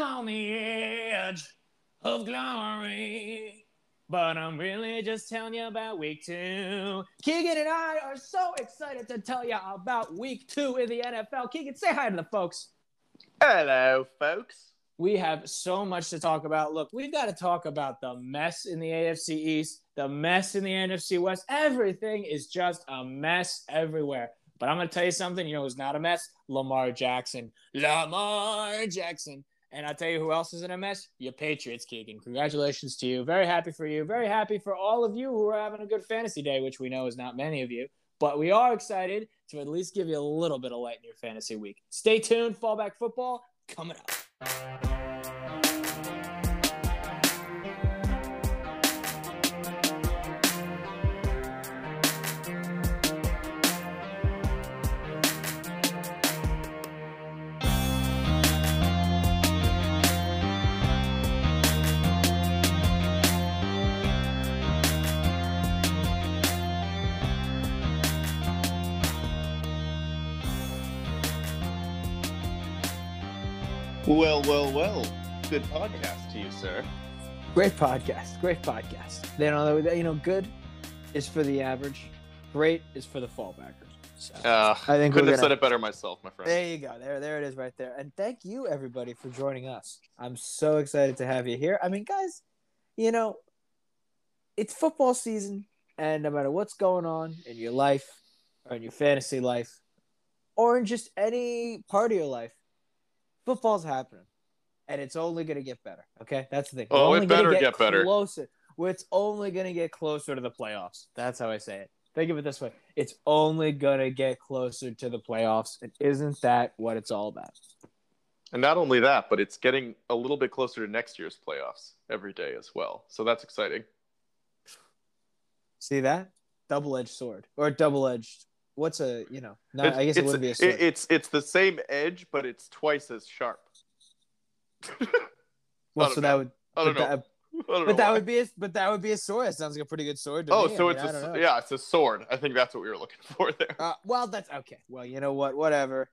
I'm on the edge of glory. But I'm really just telling you about week two. Keegan and I are so excited to tell you about week two in the NFL. Keegan, say hi to the folks. Hello, folks. We have so much to talk about. Look, we've got to talk about the mess in the AFC East, the mess in the NFC West. Everything is just a mess everywhere. But I'm going to tell you something. You know who's not a mess? Lamar Jackson. Lamar Jackson. And I'll tell you who else is in a mess? Your Patriots, Keegan. Congratulations to you. Very happy for you. Very happy for all of you who are having a good fantasy day, which we know is not many of you. But we are excited to at least give you a little bit of light in your fantasy week. Stay tuned. Fallback football coming up. Well, well, well. Good podcast to you, sir. Great podcast. Great podcast. You know, you know, good is for the average. Great is for the fallbackers. So, Uh, I think couldn't have gonna- said it better myself, my friend. there you go. There, there it is, right there. And thank you, everybody, for joining us. I'm so excited to have you here. I mean, guys, you know, it's football season, and no matter what's going on in your life, or in your fantasy life, or in just any part of your life, football's happening, and it's only going to get better. Okay, that's the thing. Oh, it better get better. Closer. It's only going to get closer to the playoffs. That's how I say it. Think of it this way: it's only going to get closer to the playoffs, and isn't that what it's all about? And not only that, but it's getting a little bit closer to next year's playoffs every day as well. So that's exciting. See that double-edged sword or double-edged? What's a you know? No, It's- I guess it wouldn't be a sword. it- it's it's the same edge, but it's twice as sharp. well, so know. that would. I don't know. that, I know but that why. would be a, but that would be a sword. That sounds like a pretty good sword. Oh, me. so I it's mean, I don't a yeah, it's a sword. I think that's what we were looking for there. Uh, well, that's okay. Well, you know what? Whatever.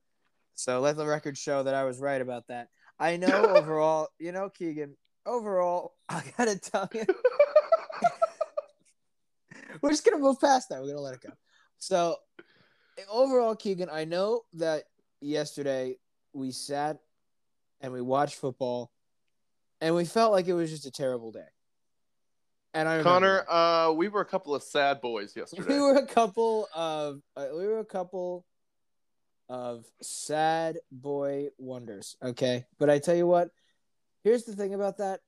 So let the record show that I was right about that. I know overall, you know, Keegan. Overall, I gotta tell you, we're just gonna move past that. We're gonna let it go. So overall, Keegan, I know that yesterday we sat and we watched football, and we felt like it was just a terrible day. And I Conor, uh, we were a couple of sad boys yesterday. we were a couple of uh, we were a couple of sad boy wonders okay but i tell you what here's the thing about that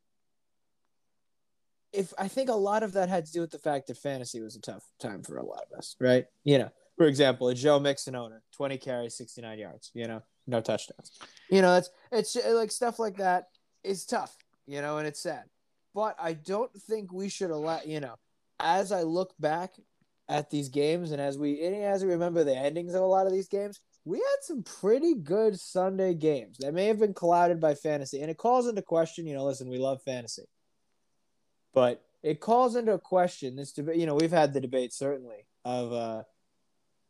if i think a lot of that had to do with the fact that fantasy was a tough time for a lot of us right you know for example a joe mixon owner 20 carries 69 yards you know no touchdowns you know it's it's like stuff like that is tough you know and it's sad but i don't think we should allow you know as I look back at these games and as we and as we remember the endings of a lot of these games, we had some pretty good Sunday games that may have been clouded by fantasy. And it calls into question, you know, listen, we love fantasy. But it calls into question this debate, you know, we've had the debate certainly of uh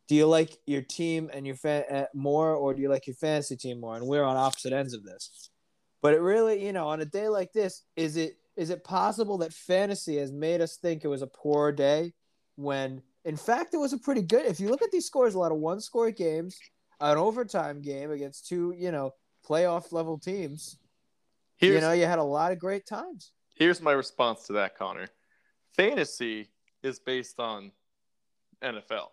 do you like your team and your fan uh, more or do you like your fantasy team more? And we're on opposite ends of this. But it really, you know, on a day like this, is it is it possible that fantasy has made us think it was a poor day when in fact it was a pretty good if you look at these scores a lot of one score games an overtime game against two you know playoff level teams Here's, you know you had a lot of great times here's my response to that, Conor. Fantasy is based on NFL.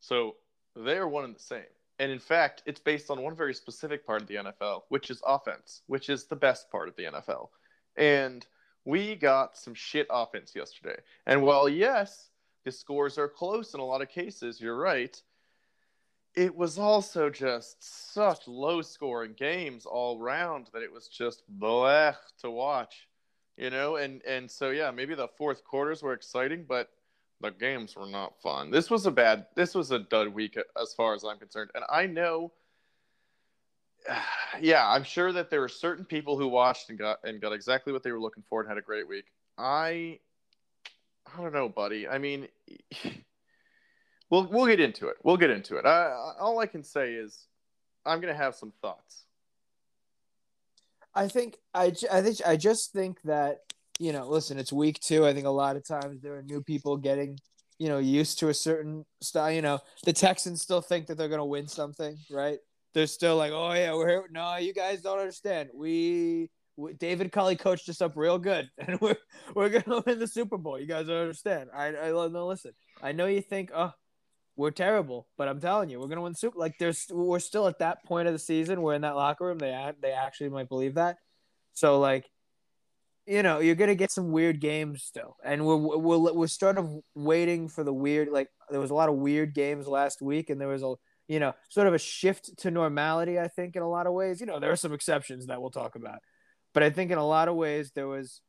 So they're one and the same. And in fact, it's based on one very specific part of the NFL, which is offense, which is the best part of the NFL. And we got some shit offense yesterday. And while, yes, the scores are close in a lot of cases, you're right. It was also just such low scoring games all round that it was just blech to watch you know and and so yeah maybe the fourth quarters were exciting but the games were not fun. This was a bad this was a dud week as far as i'm concerned. And i know yeah i'm sure that there were certain people who watched and got and got exactly what they were looking for and had a great week. I i don't know buddy. I mean we'll we'll get into it. We'll get into it. I, all i can say is i'm gonna have some thoughts. I think I, I think I just think that you know, listen, it's week two. I think a lot of times there are new people getting you know used to a certain style. You know, the Texans still think that they're gonna win something, right? They're still like, oh yeah, we're here. no, you guys don't understand. We, we David Culley coached us up real good, and we're we're gonna win the Super Bowl. You guys don't understand. I I no listen. I know you think, oh, we're terrible, but I'm telling you, we're gonna win Super. Like there's, we're still at that point of the season. We're in that locker room. They they actually might believe that. So like, you know, you're gonna get some weird games still, and we're we're we're sort of waiting for the weird. Like there was a lot of weird games last week, and there was a you know sort of a shift to normality. I think in a lot of ways, you know, there are some exceptions that we'll talk about, but I think in a lot of ways there was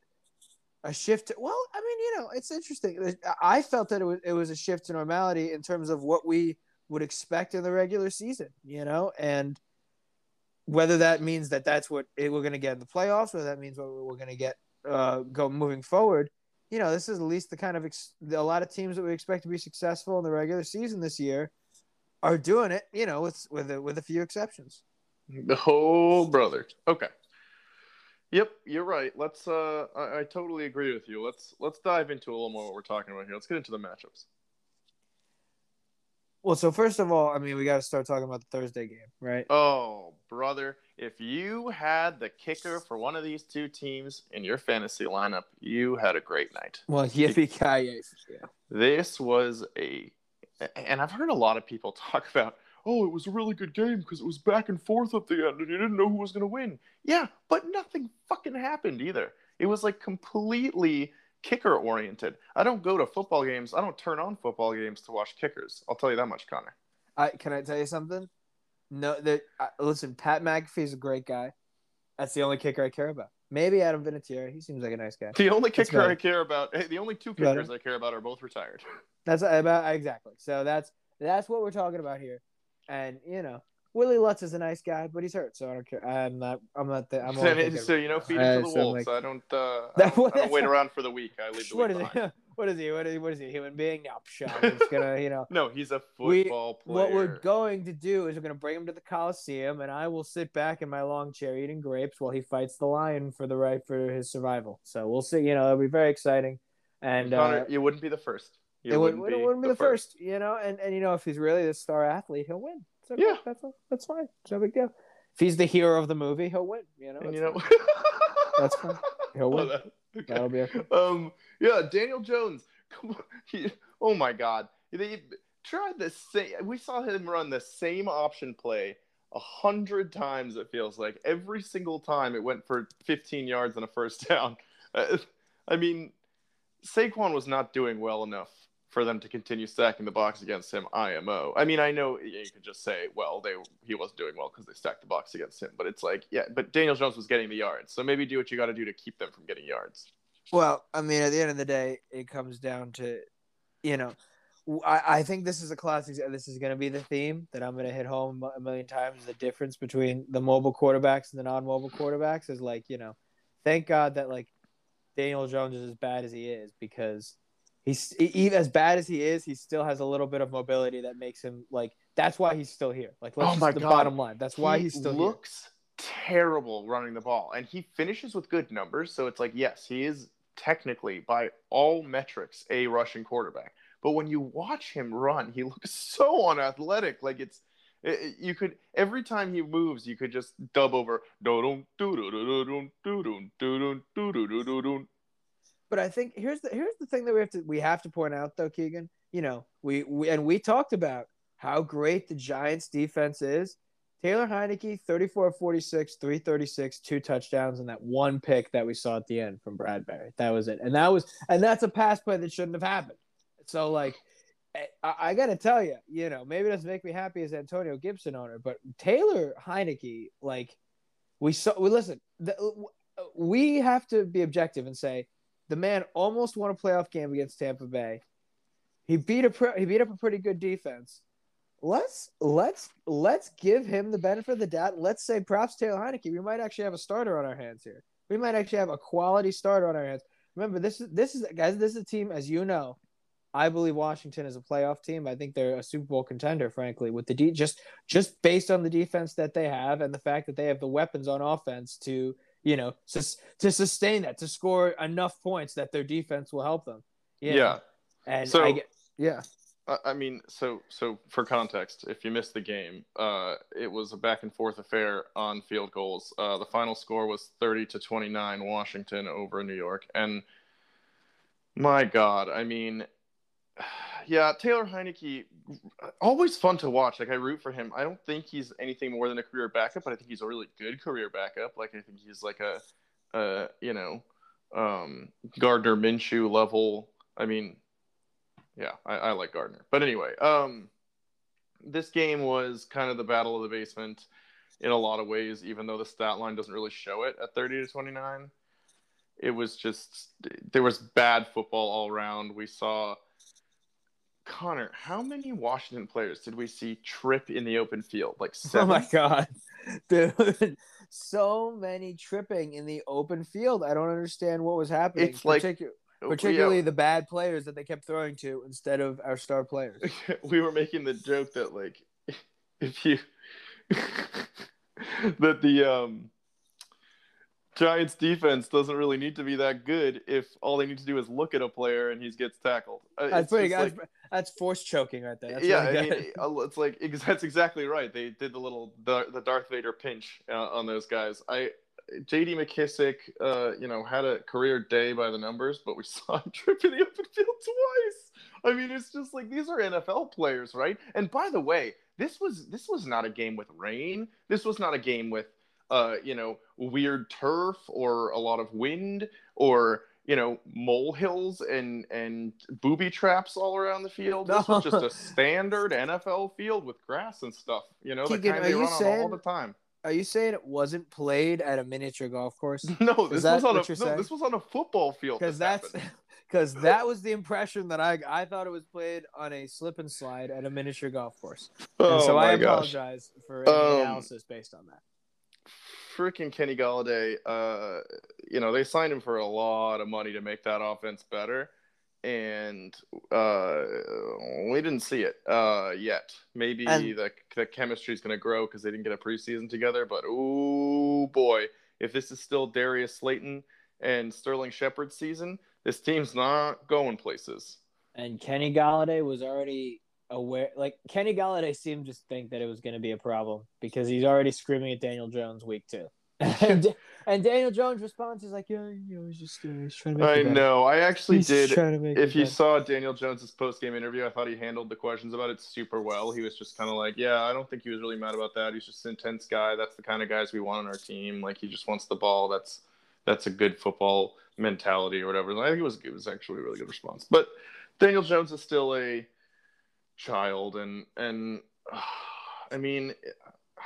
a shift. To, well, I mean, you know, it's interesting. I felt that it was it was a shift to normality in terms of what we would expect in the regular season. You know, and whether that means that that's what we're going to get in the playoffs, or that means what we're going to get uh, go moving forward, you know, this is at least the kind of ex- a lot of teams that we expect to be successful in the regular season this year are doing it. You know, with with a, with a few exceptions. The whole brother. Okay. Yep, you're right. Let's. Uh, I, I totally agree with you. Let's let's dive into a little more what we're talking about here. Let's get into the matchups. Well, so first of all, I mean, we got to start talking about the Thursday game, right? Oh, brother, if you had the kicker for one of these two teams in your fantasy lineup, you had a great night. Well, yippee ki yeah. This was a, and I've heard a lot of people talk about, oh, it was a really good game because it was back and forth at the end, and you didn't know who was going to win. Yeah, but nothing fucking happened either. It was like completely kicker oriented. I don't go to football games. I don't turn on football games to watch kickers. I'll tell you that much, Conor. I can I tell you something? No, that uh, listen, Pat McAfee's a great guy. That's the only kicker I care about. Maybe Adam Vinatieri. He seems like a nice guy. The only kicker I care about, the only two kickers I care about are both retired. That's about exactly. So that's that's what we're talking about here. And you know, Willie Lutz is a nice guy, but he's hurt, so I don't care. I'm not. I'm not. The, I'm so, so you know, feed him to the wolves. Like, I don't. Uh, I don't, I don't wait around for the week. I leave the what week is He? What is he? What is he? What is he? A human being? No, shut. I'm just gonna, you know. no, he's a football we, player. What we're going to do is we're gonna bring him to the Coliseum, and I will sit back in my long chair eating grapes while he fights the lion for the right for his survival. So we'll see. You know, it'll be very exciting. And Conor, uh, you wouldn't be the first. You it wouldn't, would, be, it wouldn't be the, the first. first. you know. And and you know, if he's really the star athlete, he'll win. So yeah, that's that's fine. It's no big deal. If he's the hero of the movie, he'll win. You know, and you know, that's fine. He'll win. okay. That'll be okay. Um, yeah, Daniel Jones. He, oh my God, they tried the same. We saw him run the same option play a hundred times. It feels like every single time it went for 15 yards and a first down. Uh, I mean, Saquon was not doing well enough for them to continue stacking the box against him IMO. I mean, I know you could just say, well, they he wasn't doing well because they stacked the box against him, but it's like, yeah, but Daniel Jones was getting the yards, so maybe do what you got to do to keep them from getting yards. Well, I mean, at the end of the day, it comes down to, you know, I, I think this is a classic. This is going to be the theme that I'm going to hit home a million times. The difference between the mobile quarterbacks and the non-mobile quarterbacks is like, you know, thank God that like Daniel Jones is as bad as he is because he's even as bad as he is, he still has a little bit of mobility that makes him like. That's why he's still here. Like, let's oh my the God. bottom line. That's why he he's still looks here. terrible running the ball, and he finishes with good numbers. So it's like, yes, he is technically by all metrics a rushing quarterback. But when you watch him run, he looks so unathletic. Like it's you could every time he moves, you could just dub over. But I think here's the here's the thing that we have to we have to point out though, Keegan. You know, we, we and we talked about how great the Giants defense is. Taylor Heinicke, 34 46, 336, two touchdowns, and that one pick that we saw at the end from Bradberry. That was it. And that was and that's a pass play that shouldn't have happened. So like eh, I, I gotta tell you, you know, maybe it doesn't make me happy as Antonio Gibson owner, but Taylor Heinicke, like we saw we listen, the, we have to be objective and say the man almost won a playoff game against Tampa Bay. He beat a he beat up a pretty good defense. Let's let's let's give him the benefit of the doubt. Let's say props Taylor Heinicke. We might actually have a starter on our hands here. We might actually have a quality starter on our hands. Remember, this is this is guys. This is a team, as you know. I believe Washington is a playoff team. I think they're a Super Bowl contender, frankly, with the de- just just based on the defense that they have and the fact that they have the weapons on offense to you know, sus- to sustain that, to score enough points that their defense will help them. you know? Yeah. And So- I yeah. I- I mean, so so for context, if you missed the game, uh, it was a back and forth affair on field goals. Uh, the final score was thirty to twenty nine, Washington over New York, and my God, I mean, yeah, Taylor Heinicke, always fun to watch. Like I root for him. I don't think he's anything more than a career backup, but I think he's a really good career backup. Like I think he's like a, uh, you know, um, Gardner Minshew level. I mean, yeah, I, I like Gardner. But anyway, um, this game was kind of the battle of the basement in a lot of ways, even though the stat line doesn't really show it at 30 to 29. It was just, there was bad football all around. We saw, Conor, how many Washington players did we see trip in the open field? Like Oh seven? my god, dude! So many tripping in the open field. I don't understand what was happening. It's like- Particu- Oh, particularly yeah. the bad players that they kept throwing to instead of our star players. we were making the joke that like if you that the um Giants defense doesn't really need to be that good if all they need to do is look at a player and he gets tackled. Uh, That's pretty. That's, like- that's force choking right there. That's yeah, I mean, it's like that's exactly right. They did the little the, the Darth Vader pinch uh, on those guys. I J.D. McKissic, uh, you know, had a career day by the numbers, but we saw him trip in the open field twice. I mean, it's just like these are NFL players, right? And by the way, this was this was not a game with rain. This was not a game with uh, you know, weird turf or a lot of wind or you know molehills and and booby traps all around the field. This was just a standard NFL field with grass and stuff. You know, the kind are they you run on all saying- the time. Are you saying it wasn't played at a miniature golf course? No, this was on a no, this was on a football field. Because that's because that was the impression that I I thought it was played on a slip and slide at a miniature golf course. And oh so I gosh. apologize for any Um, analysis based on that. Freaking Kenny Golladay, uh, you know, they signed him for a lot of money to make that offense better. And uh, we didn't see it uh, yet. Maybe And- the, the chemistry is going to grow because they didn't get a preseason together. But oh boy, if this is still Darius Slayton and Sterling Shepard's season, this team's not going places. And Kenny Golladay was already aware. Like Kenny Golladay seemed to think that it was going to be a problem because he's already screaming at Daniel Jones week two. and, and Daniel Jones' response is like, "Yeah, you know, he's just uh, he's trying to make I know. I actually He's did. trying to make if you better." saw Daniel Jones's post game interview, I thought he handled the questions about it super well. He was just kind of like, "Yeah, I don't think he was really mad about that. He's just an intense guy. That's the kind of guys we want on our team. Like he just wants the ball. That's that's a good football mentality or whatever." And I think it was it was actually a really good response. But Daniel Jones is still a child, and and I mean. uh,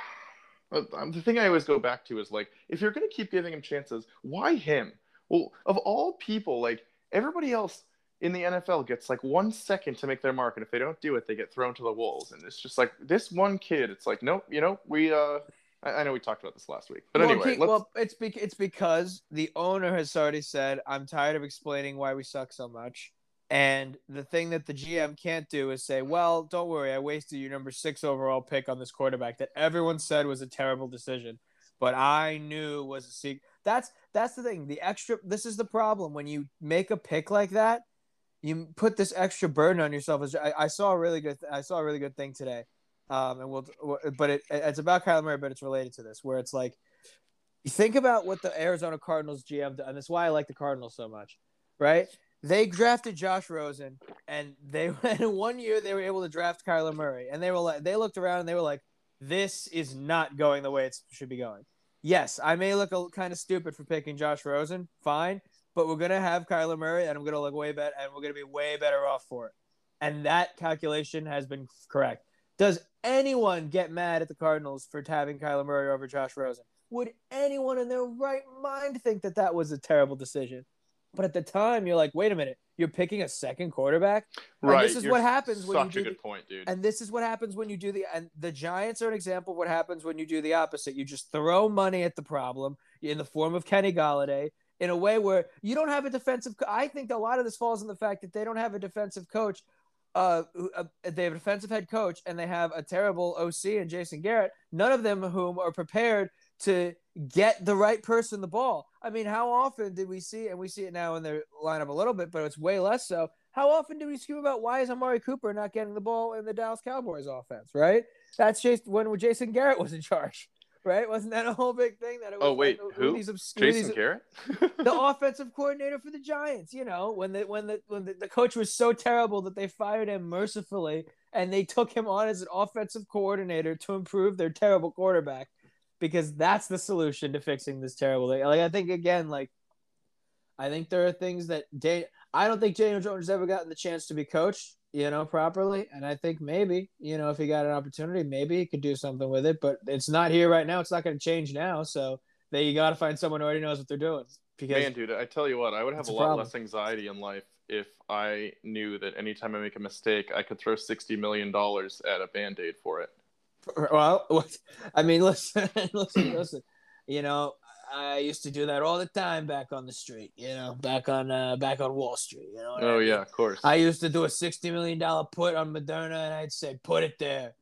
The thing I always go back to is like, if you're going to keep giving him chances, why him? Well, of all people, like everybody else in the NFL gets like one second to make their mark, and if they don't do it, they get thrown to the wolves. And it's just like this one kid. It's like, nope, you know, we. uh I, I know we talked about this last week, but well, anyway, let's. well, it's bec it's because the owner has already said, "I'm tired of explaining why we suck so much." And the thing that the GM can't do is say, "Well, don't worry, I wasted your number six overall pick on this quarterback that everyone said was a terrible decision, but I knew was a secret." That's that's the thing. The extra. This is the problem when you make a pick like that. You put this extra burden on yourself. I, I saw a really good. I saw a really good thing today, um, and we'll. But it, it's about Kyler Murray, but it's related to this, where it's like, you think about what the Arizona Cardinals GM and that's why I like the Cardinals so much, right? They drafted Josh Rosen, and they in one year they were able to draft Kyler Murray, and they were like, they looked around and they were like, this is not going the way it should be going. Yes, I may look kind of stupid for picking Josh Rosen, fine, but we're gonna have Kyler Murray, and I'm gonna look way better, and we're gonna be way better off for it. And that calculation has been correct. Does anyone get mad at the Cardinals for having Kyler Murray over Josh Rosen? Would anyone in their right mind think that that was a terrible decision? But at the time, you're like, wait a minute, you're picking a second quarterback, and right, this is you're what happens when you Such do a good the- point, dude. and this is what happens when you do the and the Giants are an example of what happens when you do the opposite. You just throw money at the problem in the form of Kenny Golladay in a way where you don't have a defensive. co- I think a lot of this falls in the fact that they don't have a defensive coach. Uh, uh, they have a defensive head coach and they have a terrible OC and Jason Garrett. None of them of whom are prepared to get the right person the ball. I mean, how often did we see, and we see it now in their lineup a little bit, but it's way less so. How often do we scream about why is Amari Cooper not getting the ball in the Dallas Cowboys offense, right? That's just when Jason Garrett was in charge, right? Wasn't that a whole big thing? That it was Oh wait, like, who? these Jason these- Garrett. the offensive coordinator for the Giants. You know, when the when the when the, the coach was so terrible that they fired him mercifully, and they took him on as an offensive coordinator to improve their terrible quarterback, because that's the solution to fixing this terrible thing. Like I think again, like I think there are things that Dan- I don't think Daniel Jones has ever gotten the chance to be coached, you know, properly. And I think maybe, you know, if he got an opportunity, maybe he could do something with it. But it's not here right now. It's not going to change now. So they you got to find someone who already knows what they're doing. Because Man, dude, I tell you what, I would have a a lot less anxiety in life if I knew that anytime I make a mistake, I could throw sixty million dollars at a band aid for it. Well, I mean, listen, listen, listen. You know, I used to do that all the time back on the street. You know, back on uh, back on Wall Street. You know. what I Oh mean? yeah, of course. I used to do a sixty million dollar put on Moderna, and I'd say, "Put it there,"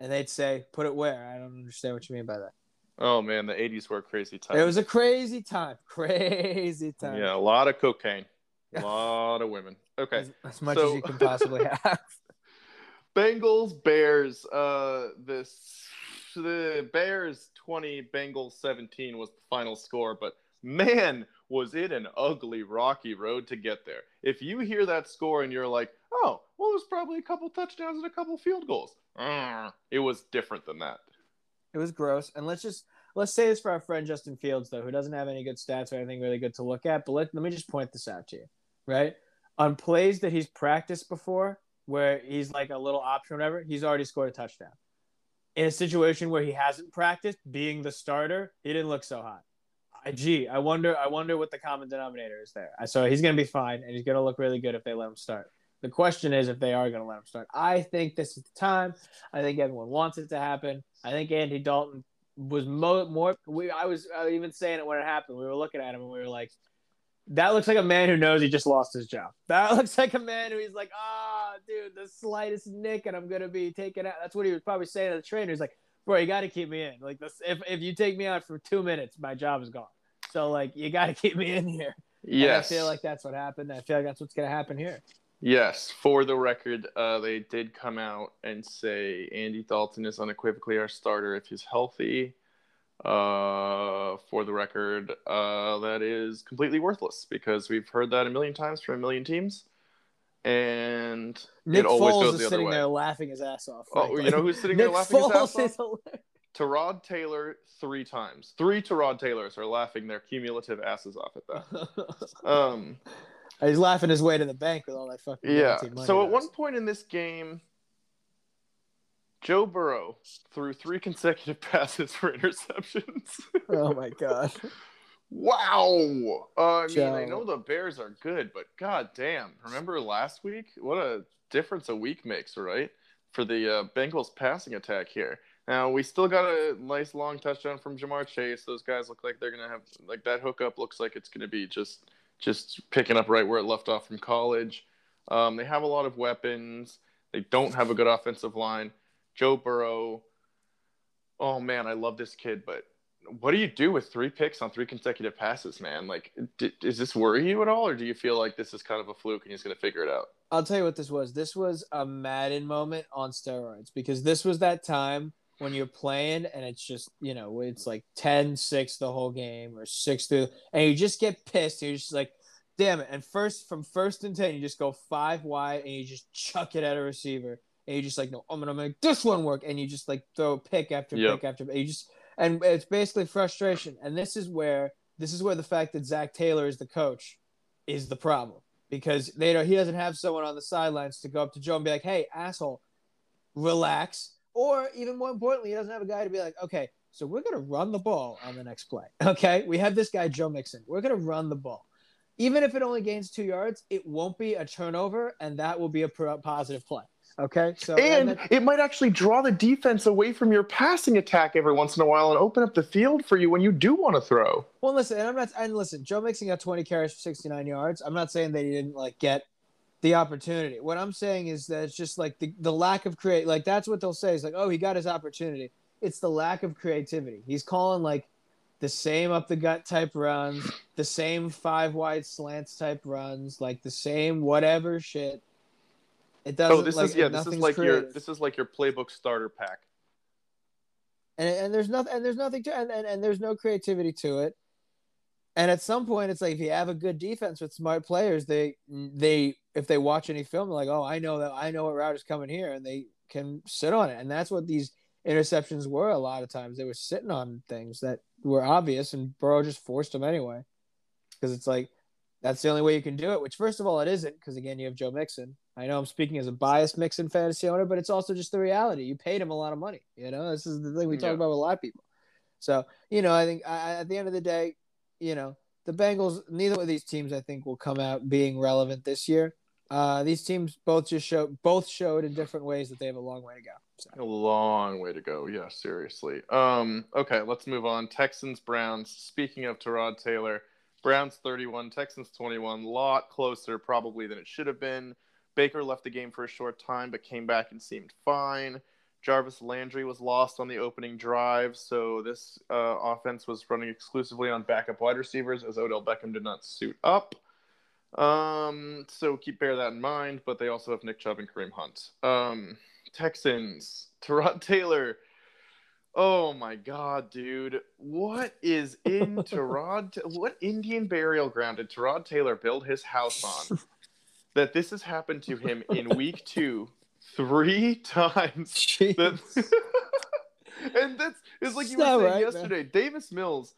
and they'd say, "Put it where?" I don't understand what you mean by that. oh man, the '80s were a crazy time. It was a crazy time, crazy time. yeah, a lot of cocaine, a lot of women. Okay, as, as much So- as you can possibly have. Bengals Bears. Uh, this the Bears 20, Bengals 17 was the final score, but man, was it an ugly, rocky road to get there. If you hear that score and you're like, oh, well, it was probably a couple touchdowns and a couple field goals. Mm, It was different than that. It was gross. And let's just let's say this for our friend Justin Fields, though, who doesn't have any good stats or anything really good to look at. But let, let me just point this out to you, right? On plays that he's practiced before, where he's like a little option whatever, he's already scored a touchdown. In a situation where he hasn't practiced being the starter, he didn't look so hot. I, gee, I wonder, I wonder what the common denominator is there. So he's to be fine, and he's to look really good if they let him start. The question is if they are to let him start. I think this is the time. I think everyone wants it to happen. I think Andy Dalton was mo- more. We, I was uh, even saying it when it happened. We were looking at him and we were like, "That looks like a man who knows he just lost his job. That looks like a man who he's like, ah, dude, the slightest nick and I'm gonna be taken out." That's what he was probably saying to the trainer. He's like, "Bro, you got to keep me in. Like this, if if you take me out for two minutes, my job is gone. So like, you got to keep me in here." And Yes. I feel like that's what happened. I feel like that's what's gonna happen here. Yes, for the record, uh, they did come out and say Andy Dalton is unequivocally our starter if he's healthy. Uh, for the record, uh, that is completely worthless because we've heard that a million times from a million teams, and Nick it always Foles goes is the other sitting way. there laughing his ass off. Oh, frankly. you know who's sitting Nick there laughing his ass is off? hilarious. Tyrod Taylor three times. Three Tyrod Taylors are laughing their cumulative asses off at that. Um, He's laughing his way to the bank with all that fucking Yeah. guaranteed money. So at one point in this game, Joe Burrow threw three consecutive passes for interceptions. oh my god, wow. Uh, I mean, I know the Bears are good, but god damn. Remember last week? What a difference a week makes, right? For the uh, Bengals passing attack here. Now, we still got a nice long touchdown from Ja'Marr Chase. Those guys look like they're going to have, like, that hookup looks like it's going to be just just picking up right where it left off from college. Um, they have a lot of weapons. They don't have a good offensive line. Joe Burrow. Oh man, I love this kid, but what do you do with three picks on three consecutive passes, man? Like, d- does this worry you at all, or do you feel like this is kind of a fluke and he's going to figure it out? I'll tell you what this was. This was a Madden moment on steroids because this was that time when you're playing and it's just you know it's like 10-6 the whole game or six through, and you just get pissed. You're just like, damn it! And first from first and ten, you just go five wide and you just chuck it at a receiver. And you just like, no, I'm gonna make this one work, and you just like throw pick after Yep. pick after pick. You just and it's basically frustration. And this is where this is where the fact that Zac Taylor is the coach is the problem because they don't, he doesn't have someone on the sidelines to go up to Joe and be like, "Hey, asshole, relax." Or even more importantly, he doesn't have a guy to be like, "Okay, so we're gonna run the ball on the next play." Okay, we have this guy Joe Mixon. We're gonna run the ball. Even if it only gains two yards, it won't be a turnover, and that will be a positive play. Okay, so And it might actually draw the defense away from your passing attack every once in a while and open up the field for you when you do want to throw. Well, listen, and I'm not. And listen, Joe Mixon got 20 carries for 69 yards. I'm not saying that he didn't like get the opportunity. What I'm saying is that it's just like the, the lack of create. Like that's what they'll say is like, oh, he got his opportunity. It's the lack of creativity. He's calling like the same up the gut type runs, the same five wide slants type runs, like the same whatever shit. It doesn't. Oh, this like, is yeah. This is like your this is like your playbook starter pack. and and there's nothing and there's nothing to and, and, and there's no creativity to it. And at some point, it's like if you have a good defense with smart players, they they if they watch any film, they're like, oh, I know that I know what route is coming here, and they can sit on it. And that's what these interceptions were. A lot of times, they were sitting on things that were obvious, and Burrow just forced them anyway, because it's like that's the only way you can do it. Which, first of all, it isn't, because again, you have Joe Mixon. I know I'm speaking as a biased mix Mixon fantasy owner, but it's also just the reality. You paid him a lot of money. You know, this is the thing we talk Yeah. about with a lot of people. So, you know, I think I, at the end of the day, you know, the Bengals, neither of these teams, I think, will come out being relevant this year. Uh, these teams both just show both showed in different ways that they have a long way to go. So, A long way to go. Yeah, seriously. Um, okay, let's move on. Texans, Browns. Speaking of Tyrod Taylor, Browns 31, Texans 21. Lot closer probably than it should have been. Baker left the game for a short time, but came back and seemed fine. Jarvis Landry was lost on the opening drive, so this uh, offense was running exclusively on backup wide receivers as Odell Beckham did not suit up. Um, so keep bear that in mind, but they also have Nick Chubb and Kareem Hunt. Um, Texans, Tyrod Taylor. Oh my god, dude. What is in Tyrod? what Indian burial ground did Tyrod Taylor build his house on? that this has happened to him in week two three times. That, and that's it's like you were saying right, man. yesterday. Davis Mills,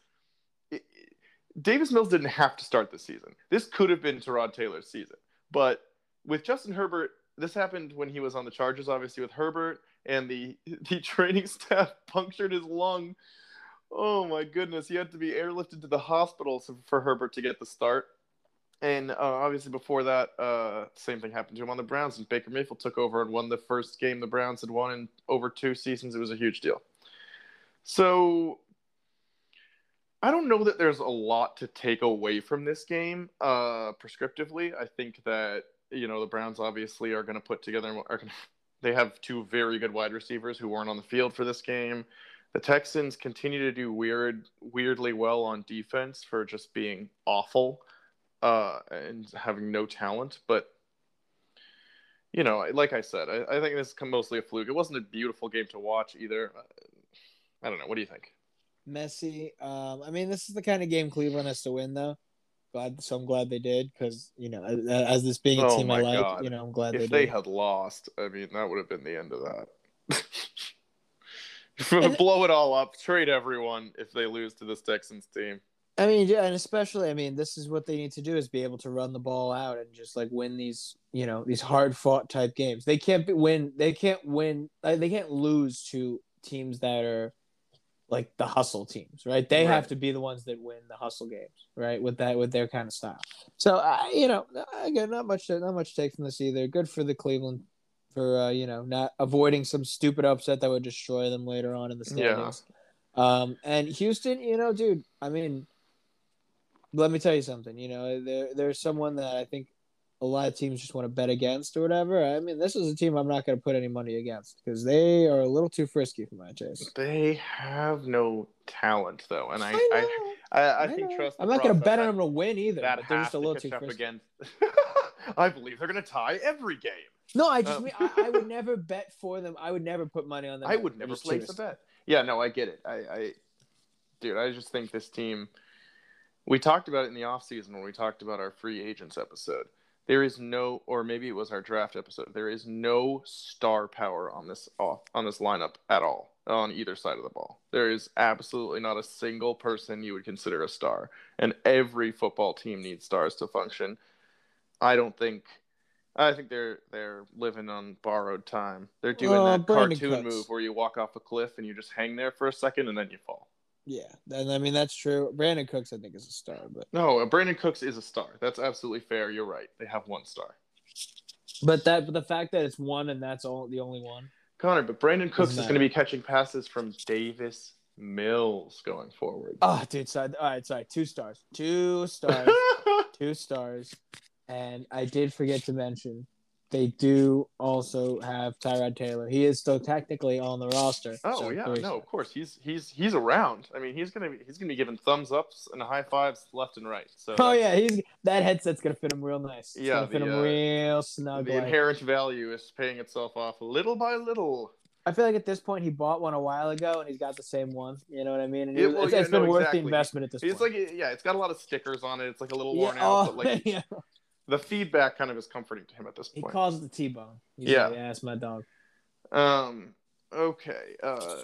it- Davis Mills didn't have to start this season. This could have been Tyrod Taylor's season, but with Justin Herbert, this happened when he was on the Chargers. Obviously, with Herbert and the the training staff punctured his lung. Oh my goodness, he had to be airlifted to the hospital for Herbert to get the start. And uh, obviously, before that, uh, same thing happened to him on the Browns. And Baker Mayfield took over and won the first game the Browns had won in over two seasons. It was a huge deal. So I don't know that there's a lot to take away from this game uh, prescriptively. I think that you know the Browns obviously are going to put together. Are gonna, they have two very good wide receivers who weren't on the field for this game. The Texans continue to do weird, weirdly well on defense for just being awful uh, and having no talent. But you know, like I said, I, I think this is mostly a fluke. It wasn't a beautiful game to watch either. I don't know. What do you think? Messy. Um, I mean, this is the kind of game Cleveland has to win, though. Glad, so I'm glad they did because you know, as, as this being a Oh team I like, God. you know, I'm glad if they they had lost, I mean, that would have been the end of that. Blow it all up, trade everyone if they lose to this Texans team. I mean, yeah, and especially, I mean, this is what they need to do is be able to run the ball out and just like win these, you know, these hard fought type games. They can't be, win. They can't win. Like, they can't lose to teams that are like the hustle teams, right? They Right. have to be the ones that win the hustle games, right? With that, with their kind of style. So, uh, you know, again, not much, not much take from this either. Good for the Cleveland for uh, you know not avoiding some stupid upset that would destroy them later on in the Yeah. standings. Um, and Houston, you know, dude, I mean, let me tell you something. You know, there there's someone that I think a lot of teams just want to bet against or whatever. I mean, this is a team I'm not going to put any money against because they are a little too frisky for my taste. They have no talent, though, and I, I I. I, I, think trust. I'm not going to bet on them to win either. That they're just a little to too frisky. against. I believe they're going to tie every game. No, I just Um, mean I, I would never bet for them. I would never put money on them. I would never place a bet. Yeah, no, I get it. I, I, dude, I just think this team. We talked about it in the offseason when we talked about our free agents episode. There is no, or maybe it was our draft episode. There is no star power on this off on this lineup at all on either side of the ball. There is absolutely not a single person you would consider a star, and every football team needs stars to function. I don't think. I think they're they're living on borrowed time. They're doing Oh, that cartoon move where you walk off a cliff and you just hang there for a second and then you fall. Yeah, and I mean that's true. Brandin Cooks, I think, is a star, but No, uh, Brandin Cooks is a star. That's absolutely fair. You're right. They have one star. but that but the fact that it's one and that's all the only one. Conor, but Brandin Cooks is going to be catching passes from Davis Mills going forward. Oh, dude, so all right, sorry, two stars, two stars, two stars, and I did forget to mention they do also have Tyrod Taylor. He is still technically on the roster. Oh so yeah, no, of course he's he's he's around. I mean, he's gonna be he's gonna be giving thumbs ups and high fives left and right. So Oh yeah, he's that headset's gonna fit him real nice. It's Yeah, gonna fit him uh, real snug. the inherent value is paying itself off little by little. I feel like at this point he bought one a while ago and he's got the same one. You know what I mean? And Yeah, it- well, it's, yeah, it's been worth exactly. the investment at this It's point. It's like yeah, it's got a lot of stickers on it. It's like a little yeah, worn out, oh, but like yeah. The feedback kind of is comforting to him at this point. he calls it the T-bone. Yeah. like, yeah, that's my dog. Um. Okay. Uh.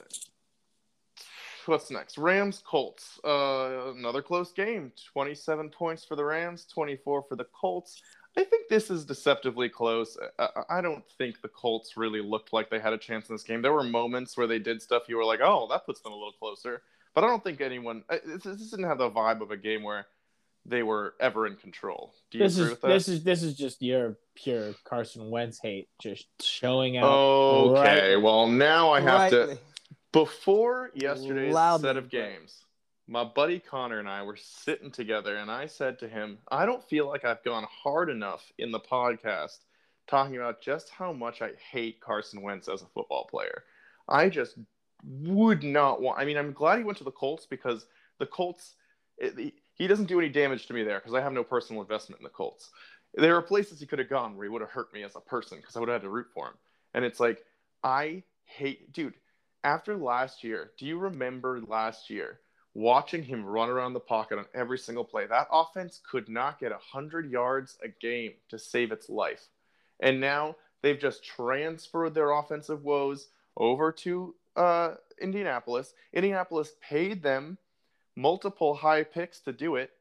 What's next? Rams Colts. Uh, another close game. Twenty-seven points for the Rams, twenty-four for the Colts. I think this is deceptively close. I, I I don't think the Colts really looked like they had a chance in this game. There were moments where they did stuff you were like, "Oh, that puts them a little closer." But I don't think anyone. This, this didn't have the vibe of a game where they were ever in control. Do you This agree is with that? this is this is just your pure Carson Wentz hate, just showing out. okay. right- Well, now I have to. Before yesterday's Loudly set of games, my buddy Conor and I were sitting together, and I said to him, I don't feel like I've gone hard enough in the podcast talking about just how much I hate Carson Wentz as a football player. I just would not want. I mean, I'm glad he went to the Colts because the Colts, it, he- doesn't do any damage to me there because I have no personal investment in the Colts. There are places he could have gone where he would have hurt me as a person because I would have had to root for him. And it's like, I hate, dude, after last year, do you remember last year watching him run around the pocket on every single play? That offense could not get 100 yards a game to save its life. And now they've just transferred their offensive woes over to uh, Indianapolis. Indianapolis paid them multiple high picks to do it.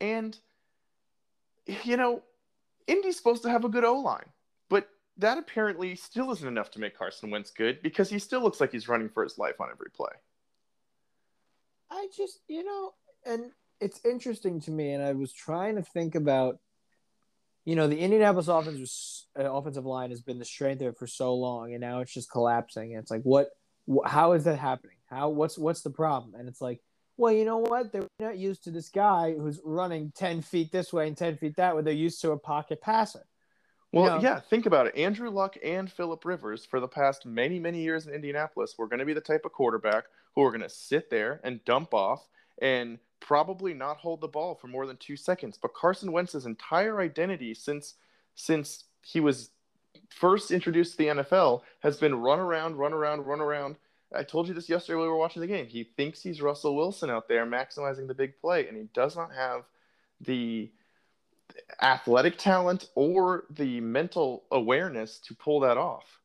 And, you know, Indy's supposed to have a good O line, but that apparently still isn't enough to make Carson Wentz good because he still looks like he's running for his life on every play. I just, you know, and it's interesting to me, and I was trying to think about, you know, the Indianapolis offense was, uh, offensive line has been the strength of it for so long, and now it's just collapsing. And it's like, what, wh- how is that happening? How, what's, what's the problem? And it's like, well, you know what? They're not used to this guy who's running ten feet this way and ten feet that way. They're used to a pocket passer. Well, No. yeah, think about it. Andrew Luck and Philip Rivers, for the past many, many years in Indianapolis, were going to be the type of quarterback who are going to sit there and dump off and probably not hold the ball for more than two seconds. But Carson Wentz's entire identity since since he was first introduced to the NFL has been run around, run around, run around. I told you this yesterday when we were watching the game. He thinks he's Russell Wilson out there maximizing the big play, and he does not have the athletic talent or the mental awareness to pull that off.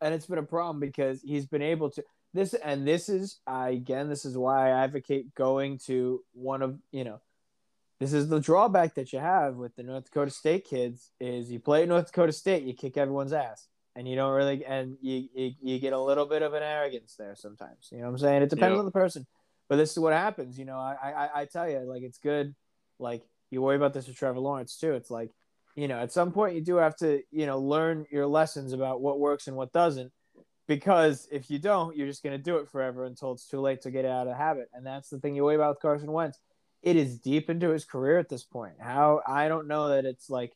and it's been a problem because he's been able to this and this is I again this is why I advocate going to one of you know this is the drawback that you have with the North Dakota State kids is you play at North Dakota State you kick everyone's ass and you don't really and you you, you get a little bit of an arrogance there sometimes you know what I'm saying? It depends Yeah. on the person. But this is what happens you know I I, I tell you like it's good like you worry about this with Trevor Lawrence too. It's like you know at some point you do have to you know learn your lessons about what works and what doesn't because if you don't you're just going to do it forever until it's too late to get out of habit. And that's the thing you worry about with carson wentz. It is deep into his career at this point. How i don't know that it's like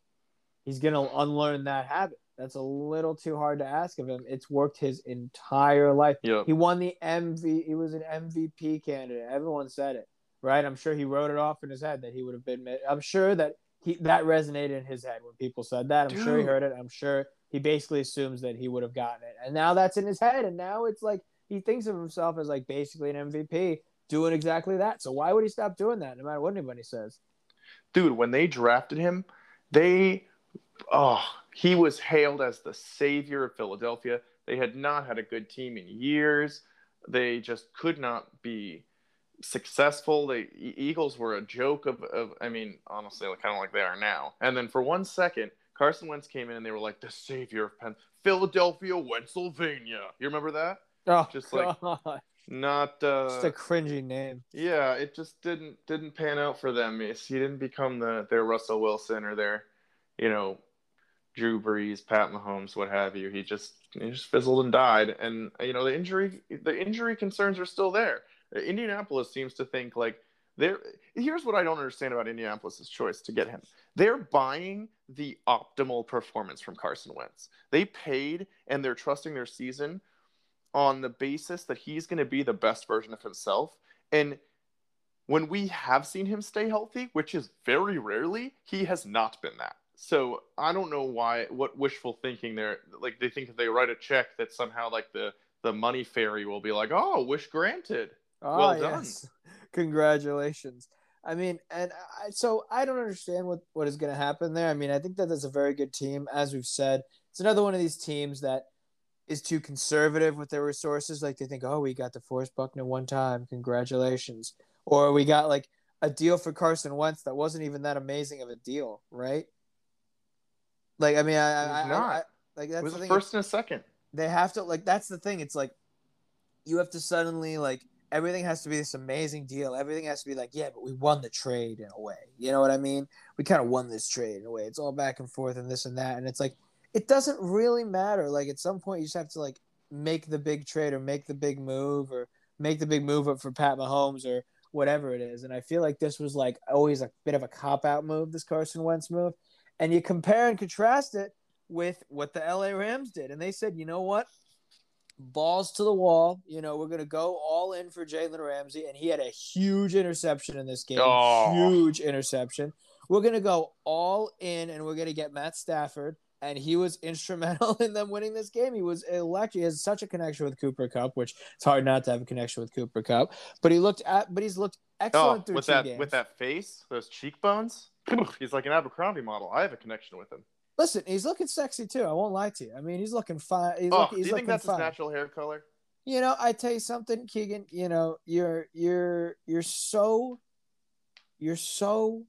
he's going to unlearn that habit that's a little too hard to ask of him it's worked his entire life Yep. he won the mv he was an mvp candidate everyone said it right i'm sure he wrote it off in his head that he would have been i'm sure that he that resonated in his head when people said that. I'm sure he heard it. I'm sure he basically assumes that he would have gotten it, and now that's in his head. And now it's like he thinks of himself as like basically an MVP, doing exactly that. So why would he stop doing that, no matter what anybody says? Dude, when they drafted him, they oh, he was hailed as the savior of Philadelphia. They had not had a good team in years. They just could not be successful. The Eagles were a joke of, of I mean, honestly, kind of like they are now. And then for one second, Carson Wentz came in and they were like the savior of Penn, Philadelphia, Pennsylvania. You remember that? Oh, Just like- God. Not uh, just a cringy name. yeah, it just didn't didn't pan out for them. He didn't become the their Russell Wilson or their, you know, Drew Brees, Pat Mahomes, what have you. He just he just fizzled and died. And you know the injury the injury concerns are still there. Indianapolis seems to think like They're here's what I don't understand about Indianapolis's choice to get him. They're buying the optimal performance from Carson Wentz. They paid and they're trusting their season on the basis that he's going to be the best version of himself. And when we have seen him stay healthy, which is very rarely, he has not been that. So I don't know why what wishful thinking they're like they think if they write a check that somehow like the the money fairy will be like, "Oh, wish granted." Oh, well done. yes. Congratulations. I mean, and I, so I don't understand what, what is going to happen there. I mean, I think that that's a very good team. As we've said, it's another one of these teams that is too conservative with their resources. Like they think, oh, we got DeForest Buckner one time. Congratulations. Or we got like a deal for Carson Wentz that wasn't even that amazing of a deal, right? Like, I mean, I, I, not. I, I like that's the thing. first and a second. they have to like that's the thing it's like you have to suddenly like everything has to be this amazing deal everything has to be like yeah but we won the trade in a way you know what i mean we kind of won this trade in a way it's all back and forth and this and that and it's like it doesn't really matter like at some point you just have to like make the big trade or make the big move or make the big move up for pat mahomes or whatever it is and i feel like this was like always a bit of a cop out move this carson wentz move and you compare and contrast it with what the LA Rams did. And they said, you know what? Balls to the wall. You know, we're going to go all in for Jalen Ramsey. And he had a huge interception in this game. Oh. Huge interception. We're going to go all in and we're going to get Matt Stafford. And he was instrumental in them winning this game. He was electric. He has such a connection with Cooper Kupp, which it's hard not to have a connection with Cooper Kupp. But he looked at, but he's looked excellent Oh, through with two that games. with that face, those cheekbones. He's like an Abercrombie model. I have a connection with him. Listen, he's looking sexy too. I won't lie to you. I mean, he's looking fine. He's, oh, look, do you think that's fine. his natural hair color? You know, I tell you something, Keegan. You know, you're you're you're so you're so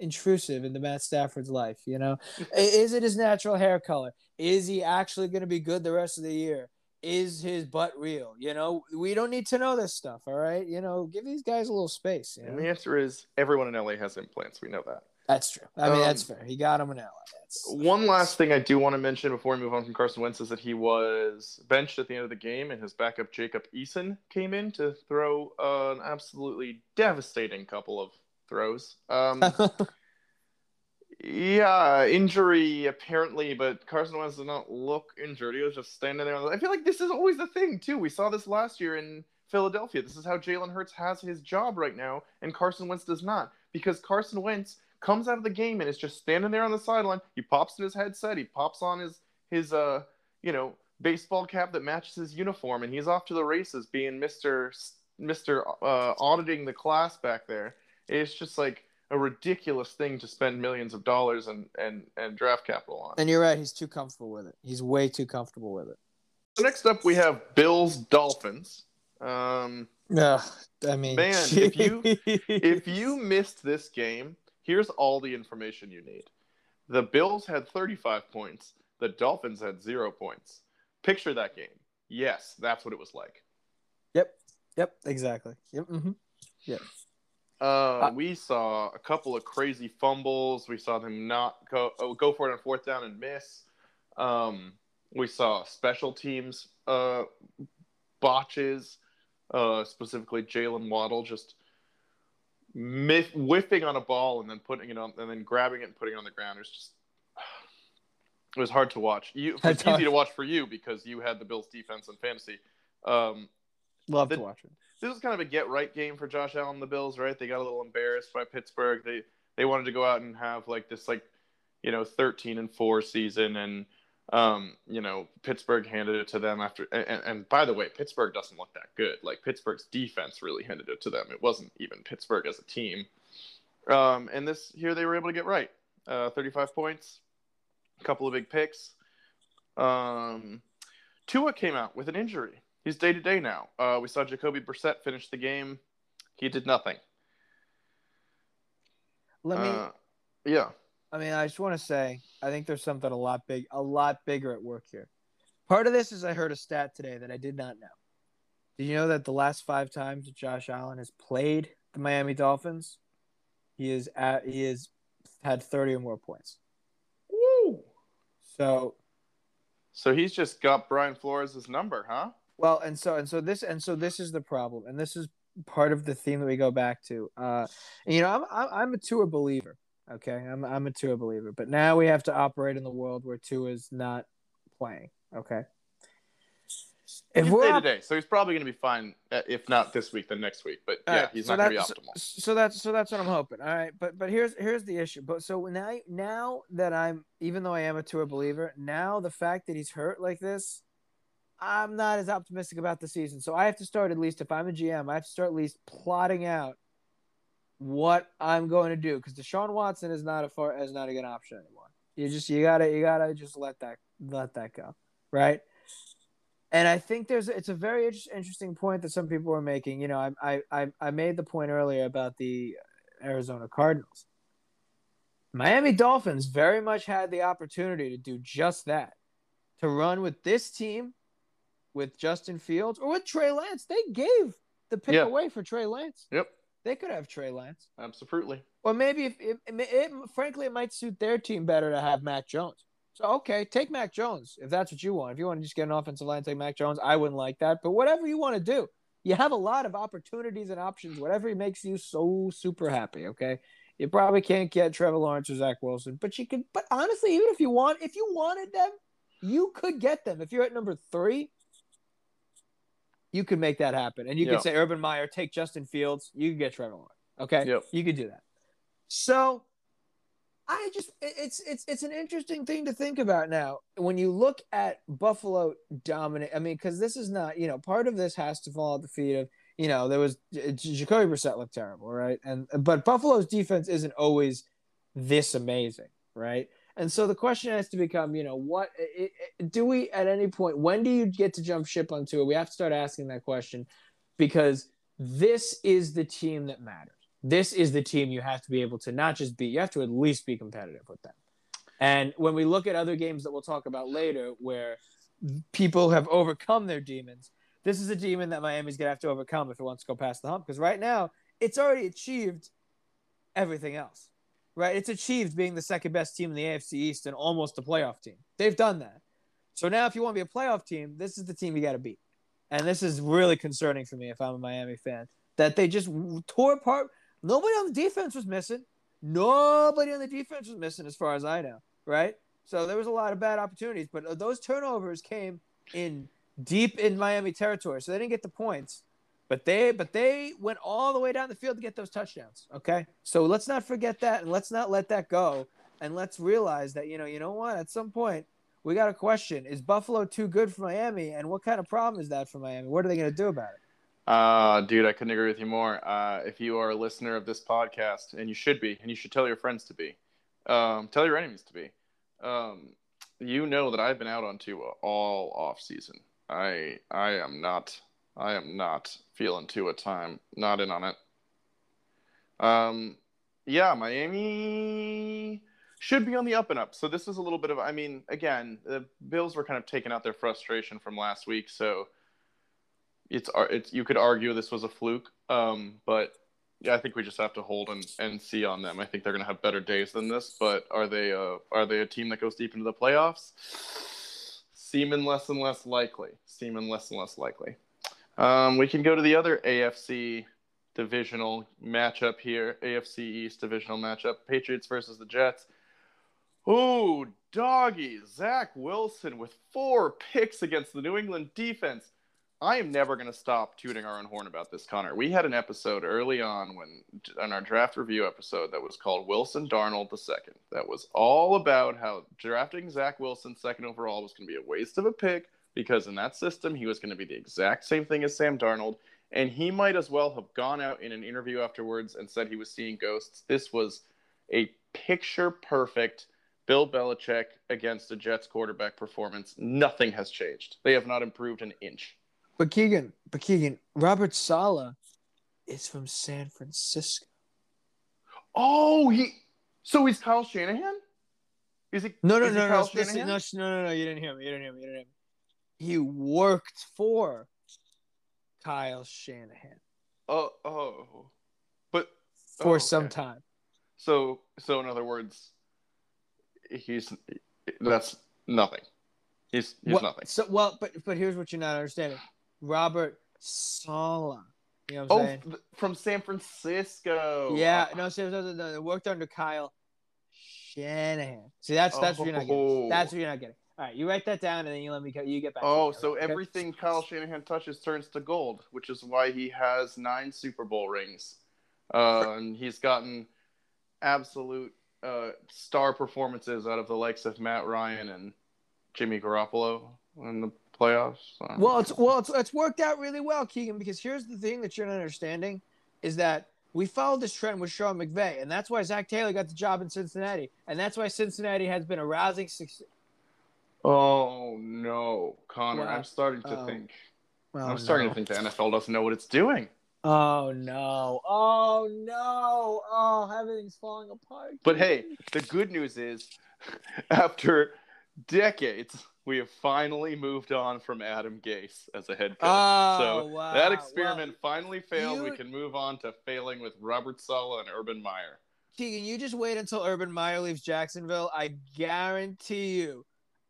intrusive into Matt Stafford's life. You know, is it his natural hair color? Is he actually going to be good the rest of the year? Is his butt real? You know, we don't need to know this stuff. All right, you know, give these guys a little space. You And the answer is everyone in LA has implants. We know that. That's true. I mean, Um, that's fair. He got him in LA. That's One last thing I do want to mention before we move on from Carson Wentz is that he was benched at the end of the game, and his backup Jacob Eason came in to throw an absolutely devastating couple of throws. Um, yeah, injury apparently, but Carson Wentz did not look injured. He was just standing there. I feel like this is always the thing too. We saw this last year in Philadelphia. This is how Jalen Hurts has his job right now, and Carson Wentz does not because Carson Wentz comes out of the game and is just standing there on the sideline. He pops in his headset. He pops on his his uh you know baseball cap that matches his uniform, and he's off to the races, being Mister Mister uh, auditing the class back there. It's just like a ridiculous thing to spend millions of dollars and and and draft capital on. and you're right. He's too comfortable with it. He's way too comfortable with it. So next up, we have Bills Dolphins. Um, Yeah, I mean, Man, if you- if you missed this game, here's all the information you need. The Bills had 35 points. The Dolphins had zero points. Picture that game. Yes, that's what it was like. Yep. Yep. Exactly. Yep. hmm Yep. Uh, we saw a couple of crazy fumbles. We saw them not go oh, go for it on fourth down and miss. Um, we saw special teams uh, botches, uh, specifically Jaylen Waddle just miff- whiffing on a ball and then putting it on and then grabbing it and putting it on the ground. It was just it was hard to watch. You, It's hard. easy to watch for you because you had the Bills defense in fantasy. Um, Love The- to watch it. this was kind of a get right game for Josh Allen and the Bills, right? They got a little embarrassed by Pittsburgh. They they wanted to go out and have like this like you know 13 and 4 season and um you know Pittsburgh handed it to them after and, and by the way, Pittsburgh doesn't look that good. Like Pittsburgh's defense really handed it to them. It wasn't even Pittsburgh as a team. Um and this here they were able to get right. Uh 35 points, a couple of big picks. Um Tua came out with an injury. He's day to day now. Uh, we saw Jacoby Brissett finish the game. He did nothing. Let me. Uh, yeah. I mean, I just want to say, I think there's something a lot big, a lot bigger at work here. Part of this is I heard a stat today that I did not know. Did you know that the last five times that Josh Allen has played the Miami Dolphins, he is at he has had 30 or more points. Woo. So So he's just got Brian Flores' number, huh? Well, and so and so this and so this is the problem, and this is part of the theme that we go back to. Uh, you know, I'm I'm, I'm a Tua believer. Okay, I'm I'm a Tua believer, but now we have to operate in the world where Tua is not playing. Okay. If he's we're day to day, so he's probably going to be fine. Uh, if not this week, then next week. But yeah, right, he's so not going to be optimal. So, so, that's so that's what I'm hoping. All right, but but here's here's the issue. But so now now that I'm even though I am a Tua believer, now the fact that he's hurt like this, I'm not as optimistic about the season. So I have to start at least if I'm a GM, I have to start at least plotting out what I'm going to do because Deshaun Watson is not a far is not a good option anymore. You just you gotta you gotta just let that let that go, right? And I think there's it's a very interesting point that some people are making. You know, I I I made the point earlier about the Arizona Cardinals. Miami Dolphins very much had the opportunity to do just that, to run with this team with Justin Fields or with Trey Lance. They gave the pick yeah. away for Trey Lance. Yep. They could have Trey Lance. Absolutely. Or maybe if it, it, it, frankly it might suit their team better to have Mac Jones. So okay, take Mac Jones if that's what you want. If you want to just get an offensive line, take Mac Jones. I wouldn't like that, but whatever you want to do, you have a lot of opportunities and options. Whatever makes you so super happy. Okay, you probably can't get Trevor Lawrence or Zach Wilson, but you could. But honestly, even if you want, if you wanted them, you could get them. If you're at number three, you could make that happen. And you yep. could say Urban Meyer, take Justin Fields, you could get Trevor Lawrence. Okay. Yep. You could do that. So I just it's it's it's an interesting thing to think about now. When you look at Buffalo dominant, I mean, because this is not, you know, part of this has to fall at the feet of, you know, there was Jacoby Brissett looked terrible, right? And but Buffalo's defense isn't always this amazing, right? And so the question has to become, you know, what it, it, do we at any point? When do you get to jump ship onto it? We have to start asking that question because this is the team that matters. This is the team you have to be able to not just be, you have to at least be competitive with them. And when we look at other games that we'll talk about later, where people have overcome their demons, this is a demon that Miami's gonna have to overcome if it wants to go past the hump. Because right now, it's already achieved everything else right? It's achieved being the second best team in the AFC East and almost a playoff team. They've done that. So now, if you want to be a playoff team, this is the team you got to beat. And this is really concerning for me if I'm a Miami fan that they just tore apart. Nobody on the defense was missing. Nobody on the defense was missing, as far as I know, right? So there was a lot of bad opportunities, but those turnovers came in deep in Miami territory, so they didn't get the points. But they but they went all the way down the field to get those touchdowns. Okay. So let's not forget that and let's not let that go. And let's realize that, you know, you know what, at some point we got a question. Is Buffalo too good for Miami? And what kind of problem is that for Miami? What are they gonna do about it? Uh, dude, I couldn't agree with you more. Uh, if you are a listener of this podcast, and you should be, and you should tell your friends to be, um, tell your enemies to be, um, you know that I've been out on Tua all off season. I I am not I am not feeling Tua time. Not in on it. Um, yeah, Miami should be on the up and up. So this is a little bit of. I mean, again, the Bills were kind of taking out their frustration from last week, so it's it's you could argue this was a fluke. Um, but yeah, I think we just have to hold and, and see on them. I think they're going to have better days than this. But are they a, are they a team that goes deep into the playoffs? Seeming less and less likely. Seeming less and less likely. Um, we can go to the other AFC divisional matchup here. AFC East divisional matchup. Patriots versus the Jets. Oh, doggy. Zach Wilson with four picks against the New England defense. I am never going to stop tooting our own horn about this, Conor. We had an episode early on when on our draft review episode that was called Wilson Darnold II. That was all about how drafting Zach Wilson second overall was going to be a waste of a pick because in that system, he was going to be the exact same thing as Sam Darnold. And he might as well have gone out in an interview afterwards and said he was seeing ghosts. This was a picture perfect Bill Belichick against the Jets quarterback performance. Nothing has changed. They have not improved an inch. But Keegan, but Keegan, Robert Saleh is from San Francisco. Oh, he. So he's Kyle Shanahan. Is he? No, no, no, no, no, no, no, no, no. You didn't hear me. You didn't hear me. You didn't hear me he worked for Kyle Shanahan. Oh, oh, but for oh, okay. some time. So, so in other words, he's that's nothing. He's he's well, nothing. So well, but but here's what you're not understanding. Robert Saleh You know what I'm Oh, saying? from San Francisco. yeah, Uh, no, see, no, no, no, it worked under Kyle Shanahan. See, that's that's what you're not getting. Oh. That's what you're not getting. All right, you write that down, and then you let me. go- You get back. Oh, me, so okay? everything Kyle Shanahan touches turns to gold, which is why he has nine Super Bowl rings. Uh, and he's gotten absolute uh, star performances out of the likes of Matt Ryan and Jimmy Garoppolo in the playoffs. So- Well, it's well, it's, it's worked out really well, Keegan. Because here's the thing that you're not understanding is that we followed this trend with Sean McVay, and that's why Zac Taylor got the job in Cincinnati, and that's why Cincinnati has been a rousing success. Oh no, Conor! I'm starting to Oh, think. Oh, I'm starting no. to think the NFL doesn't know what it's doing. Oh no! Oh no! Oh, everything's falling apart. But hey, the good news is, after decades, we have finally moved on from Adam Gase as a head coach. Oh, so wow. that experiment finally failed. you- We can move on to failing with Robert Saleh and Urban Meyer. Keegan, you just wait until Urban Meyer leaves Jacksonville. I guarantee you,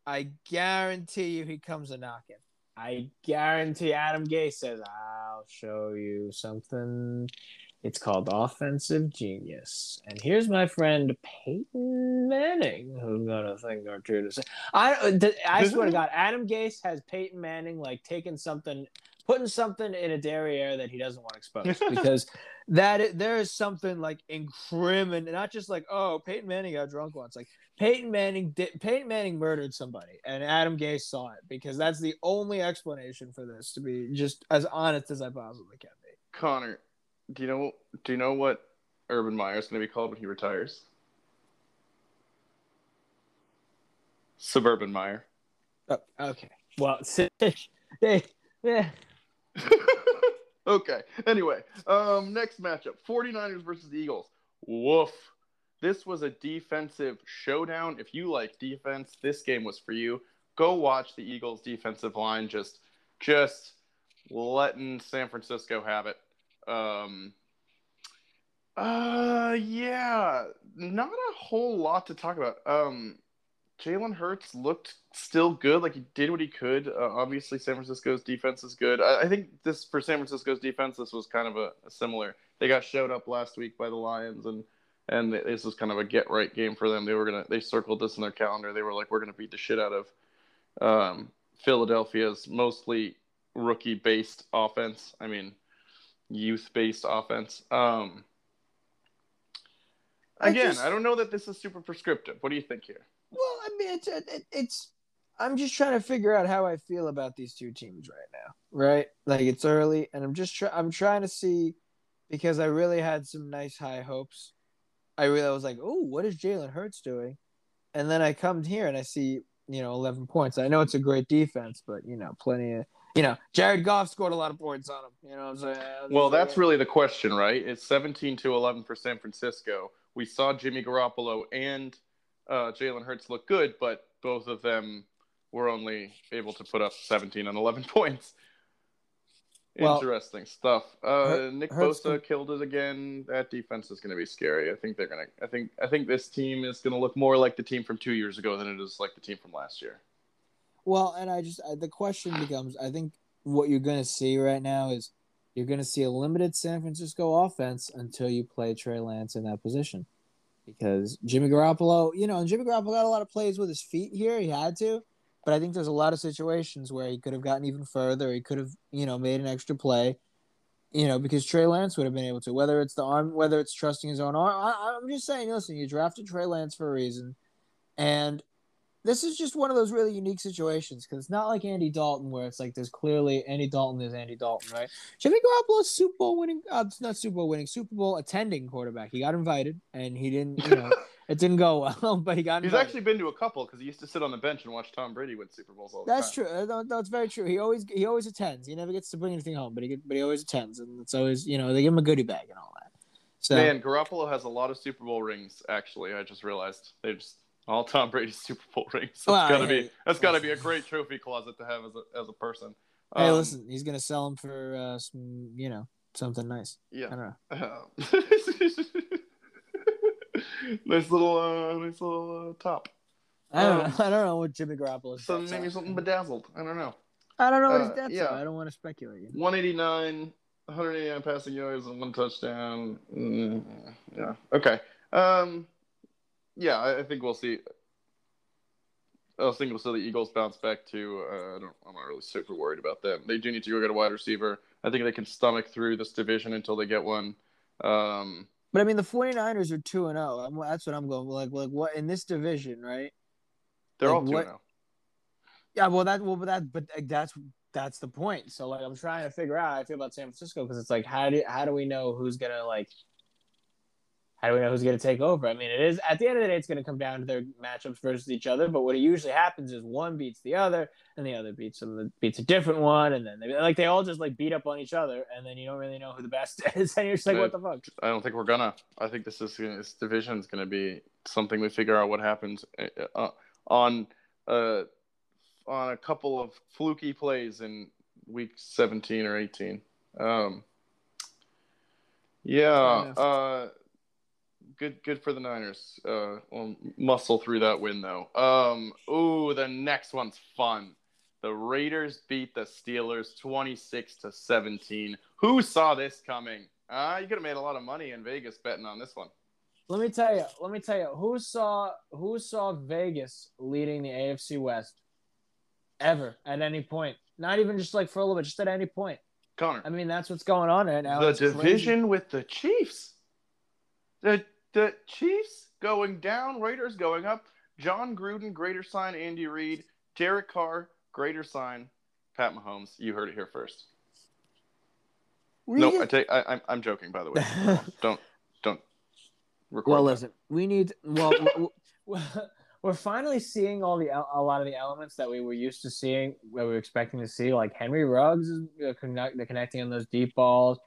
I guarantee you, he comes a knocking. I guarantee Adam Gase says, "I'll show you something." It's called offensive genius. And here's my friend Peyton Manning, who's got a thing or two to say. I uh, I swear to God, Adam Gase has Peyton Manning like taking something, putting something in a derriere that he doesn't want exposed because that there is something like incriminating, not just like oh Peyton Manning got drunk once, like Peyton Manning did, Peyton Manning murdered somebody, and Adam Gase saw it because that's the only explanation for this. To be just as honest as I possibly can be. Conor, do you know do you know what Urban Meyer is going to be called when he retires? Suburban Meyer. Oh, okay. Well, they, yeah. okay. Anyway, um, next matchup 49ers versus Eagles. Woof. This was a defensive showdown. If you like defense, this game was for you. Go watch the Eagles defensive line just just letting San Francisco have it. Um uh yeah, not a whole lot to talk about. Um Jalen Hurts looked still good, like he did what he could. Uh, obviously, San Francisco's defense is good. I, I think this for San Francisco's defense, this was kind of a, a similar. They got showed up last week by the Lions, and and this was kind of a get right game for them. They were gonna they circled this in their calendar. They were like, we're gonna beat the shit out of um, Philadelphia's mostly rookie based offense. I mean, youth based offense. Um, I again, just- I don't know that this is super prescriptive. What do you think here? Well, I mean, it's it, it's. I'm just trying to figure out how I feel about these two teams right now. Right, like it's early, and I'm just try- I'm trying to see because I really had some nice high hopes. I really was like, oh, what is Jalen Hurts doing? And then I come here and I see you know 11 points. I know it's a great defense, but you know, plenty of you know, Jared Goff scored a lot of points on him. You know what I'm saying? Well, that's really the question, right? It's 17 to 11 for San Francisco. We saw Jimmy Garoppolo and uh, Jalen Hurts look good, but both of them were only able to put up 17 and 11 points. Well, Interesting stuff. Uh, Nick Hurts Bosa com- killed it again. That defense is going to be scary. I think they're going to. I think. I think this team is going to look more like the team from two years ago than it is like the team from last year. Well, and I just the question becomes: I think what you're going to see right now is you're going to see a limited San Francisco offense until you play Trey Lance in that position, because Jimmy Garoppolo, you know, and Jimmy Garoppolo got a lot of plays with his feet here. He had to, but I think there's a lot of situations where he could have gotten even further. He could have, you know, made an extra play. You know, because Trey Lance would have been able to, whether it's the arm, whether it's trusting his own arm. I, I'm just saying, listen, you drafted Trey Lance for a reason, and this is just one of those really unique situations because it's not like Andy Dalton where it's like there's clearly Andy Dalton is Andy Dalton, right? Jimmy Garoppolo's Super Bowl winning, uh, not Super Bowl winning, Super Bowl attending quarterback. He got invited and he didn't, you know, it didn't go well, but he got He's actually been to a couple because he used to sit on the bench and watch Tom Brady win Super Bowls all the That's time. true. No, That's very true. He always he always attends. He never gets to bring anything home, but he but he always attends, and it's always you know they give him a goodie bag and all that. So Man, Garoppolo has a lot of Super Bowl rings. Actually, I just realized they just all Tom Brady's Super Bowl rings. That's Well, gotta hey, be that's gotta be a great trophy closet to have as a as a person. hey, Um, listen, he's gonna sell him for uh, some you know something nice. Yeah. I don't know. Nice little uh, nice little uh, top. I don't Um, know. I don't know what Jimmy Garoppolo's. So bets maybe something bedazzled. I don't know. I don't know what uh, his debts yeah. are. I don't want to speculate. 189, 189 passing yards and one touchdown. Mm, yeah. Okay. Um, yeah, I, think we'll see. I was thinking we'll see the Eagles bounce back to. Uh, I don't, I'm not really super worried about them. They do need to go get a wide receiver. I think they can stomach through this division until they get one. Um, But I mean, the 49ers are 2 and 0. That's what I'm going like like what in this division, right? they're Like, all two what- now. Yeah, well that well but that but like, that's that's the point. So like I'm trying to figure out how I feel about San Francisco because it's like how do how do we know who's going to like how do we know who's going to take over? I mean, it is at the end of the day, it's going to come down to their matchups versus each other. But what usually happens is one beats the other, and the other beats them, beats a different one, and then they like they all just like beat up on each other, and then you don't really know who the best is, and you're just like, what the fuck? I don't think we're gonna. I think this is gonna- this division is gonna be something we figure out what happens uh, on uh on a couple of fluky plays in week 17 or 18. Um, yeah, uh, good good for the Niners. Uh, we'll muscle through that win though. Um, ooh, the next one's fun. The Raiders beat the Steelers 26 to 17. Who saw this coming? Uh, you could have made a lot of money in Vegas betting on this one. Let me tell you. Let me tell you. Who saw who saw Vegas leading the AFC West ever at any point? Not even just like for a little bit, just at any point. Conor, I mean, that's what's going on right now. the It's crazy. division with the Chiefs. The the Chiefs going down, Raiders going up. Jon Gruden, greater sign. Andy Reid, Derek Carr, greater sign. Pat Mahomes. You heard it here first. We no, just- I take. I, I'm I'm joking. By the way, don't don't. Record well, that. listen. We need. Well, w- w- we're finally seeing all the a lot of the elements that we were used to seeing, that we were expecting to see. Like Henry Ruggs is uh, connect, they're connecting on those deep balls.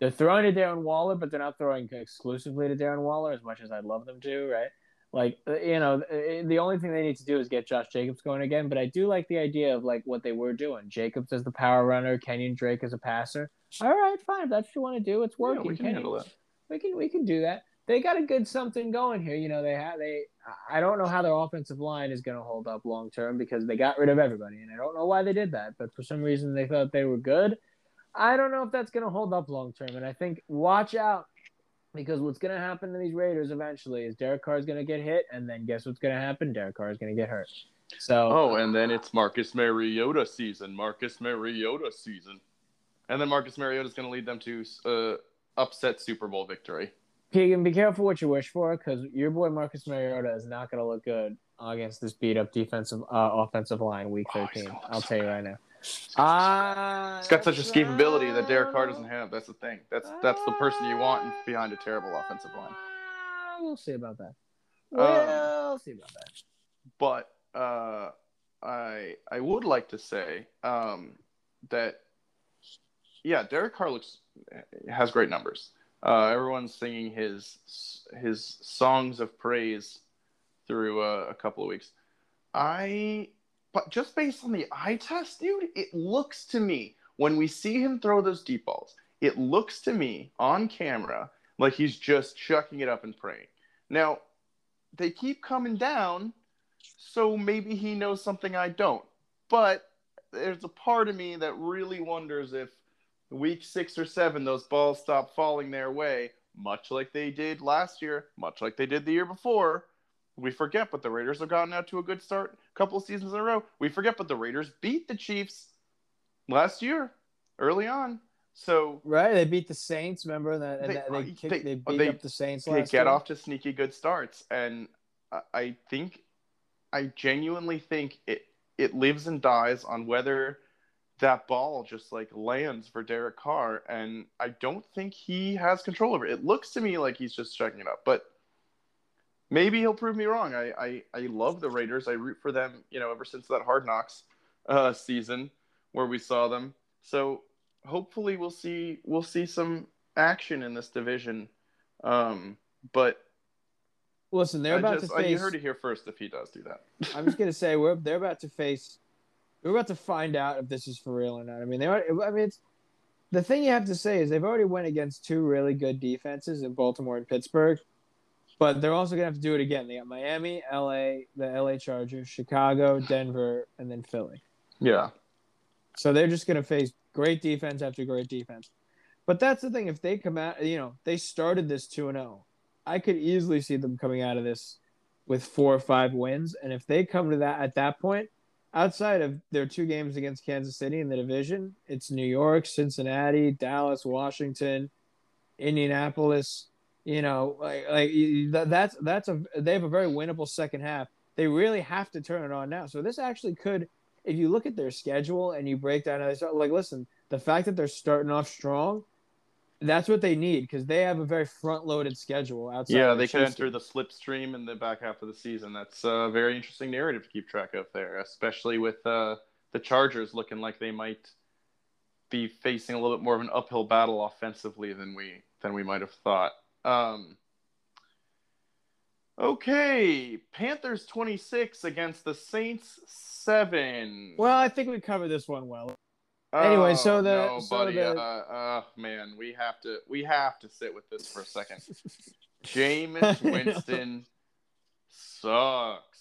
They're throwing to Darren Waller, but they're not throwing exclusively to Darren Waller as much as I'd love them to, right? Like uh, you know, uh, the only thing they need to do is get Josh Jacobs going again. But I do like the idea of like what they were doing. Jacobs as the power runner, Kenyon Drake as a passer. All right, fine. If that's what you want to do. It's working. Yeah, we can Kenyon- handle that. we can we can do that. They got a good something going here. You know, they have they. I don't know how their offensive line is going to hold up long term because they got rid of everybody, and I don't know why they did that. But for some reason, they thought they were good. I don't know if that's going to hold up long term, and I think watch out because what's going to happen to these Raiders eventually is Derek Carr is going to get hit, and then guess what's going to happen? Derek Carr is going to get hurt. So Oh, and then it's Marcus Mariota season. Marcus Mariota season. And then Marcus Mariota is going to lead them to uh, upset Super Bowl victory. Keegan, be careful what you wish for because your boy Marcus Mariota is not going to look good against this beat up defensive uh, offensive line week Oh, 13. going I'll tell you right now. Ah, He's got such escapability that Derek Carr doesn't have. That's the thing. That's that's the person you want behind a terrible offensive line. Ah, We'll see about that. Um, We'll see about that. But uh, I I would like to say um, that yeah, Derek Carr looks has great numbers. Uh, everyone's singing his his songs of praise through uh, a couple of weeks. I but just based on the eye test, dude, it looks to me when we see him throw those deep balls, it looks to me on camera like he's just chucking it up and praying. Now, they keep coming down, so maybe he knows something I don't. But there's a part of me that really wonders if week six or seven those balls stop falling their way, much like they did last year, much like they did the year before. We forget, but the Raiders have gotten out to a good start a couple of seasons in a row. We forget, but the Raiders beat the Chiefs last year, early on. So Right, they beat the Saints. Remember that They- they, they, kicked, they- they, beat they- up the Saints they get year. off to sneaky good starts, and I- I think, I genuinely think it it lives and dies on whether that ball just like lands for Derek Carr, and I don't think he has control over it. It looks to me like he's just checking it up, but maybe he'll prove me wrong. I I, I love the Raiders. I root for them, you know, ever since that Hard Knocks uh, season where we saw them. So hopefully we'll see we'll see some action in this division. Um, but Listen, they're I about just, to uh, face. you heard it here first. If he does do that, I'm just gonna say we're they're about to face. We're about to find out if this is for real or not. I mean, they. Already, I mean, it's the thing you have to say is they've already went against two really good defenses in Baltimore and Pittsburgh, but they're also gonna have to do it again. They got Miami, L.A., the L.A. Chargers, Chicago, Denver, and then Philly. yeah. So they're just gonna face great defense after great defense. But that's the thing. If they come out, you know, they started this two and zero. I could easily see them coming out of this with four or five wins, and if they come to that at that point, outside of their two games against Kansas City in the division, it's New York, Cincinnati, Dallas, Washington, Indianapolis. You know, like like that's that's a they have a very winnable second half. They really have to turn it on now. So this actually could, if you look at their schedule and you break down how they start, like listen, the fact that they're starting off strong that's what they need because they have a very front-loaded schedule outside. Yeah, they could enter the slipstream in the back half of the season. That's a very interesting narrative to keep track of there, especially with uh, the Chargers looking like they might be facing a little bit more of an uphill battle offensively than we than we might have thought. Um, okay, Panthers twenty six against the Saints seven. Well, I think we covered this one well. Anyway, so Oh, the no, so buddy, the, uh, uh, man, we have to we have to sit with this for a second. Jameis Winston sucks.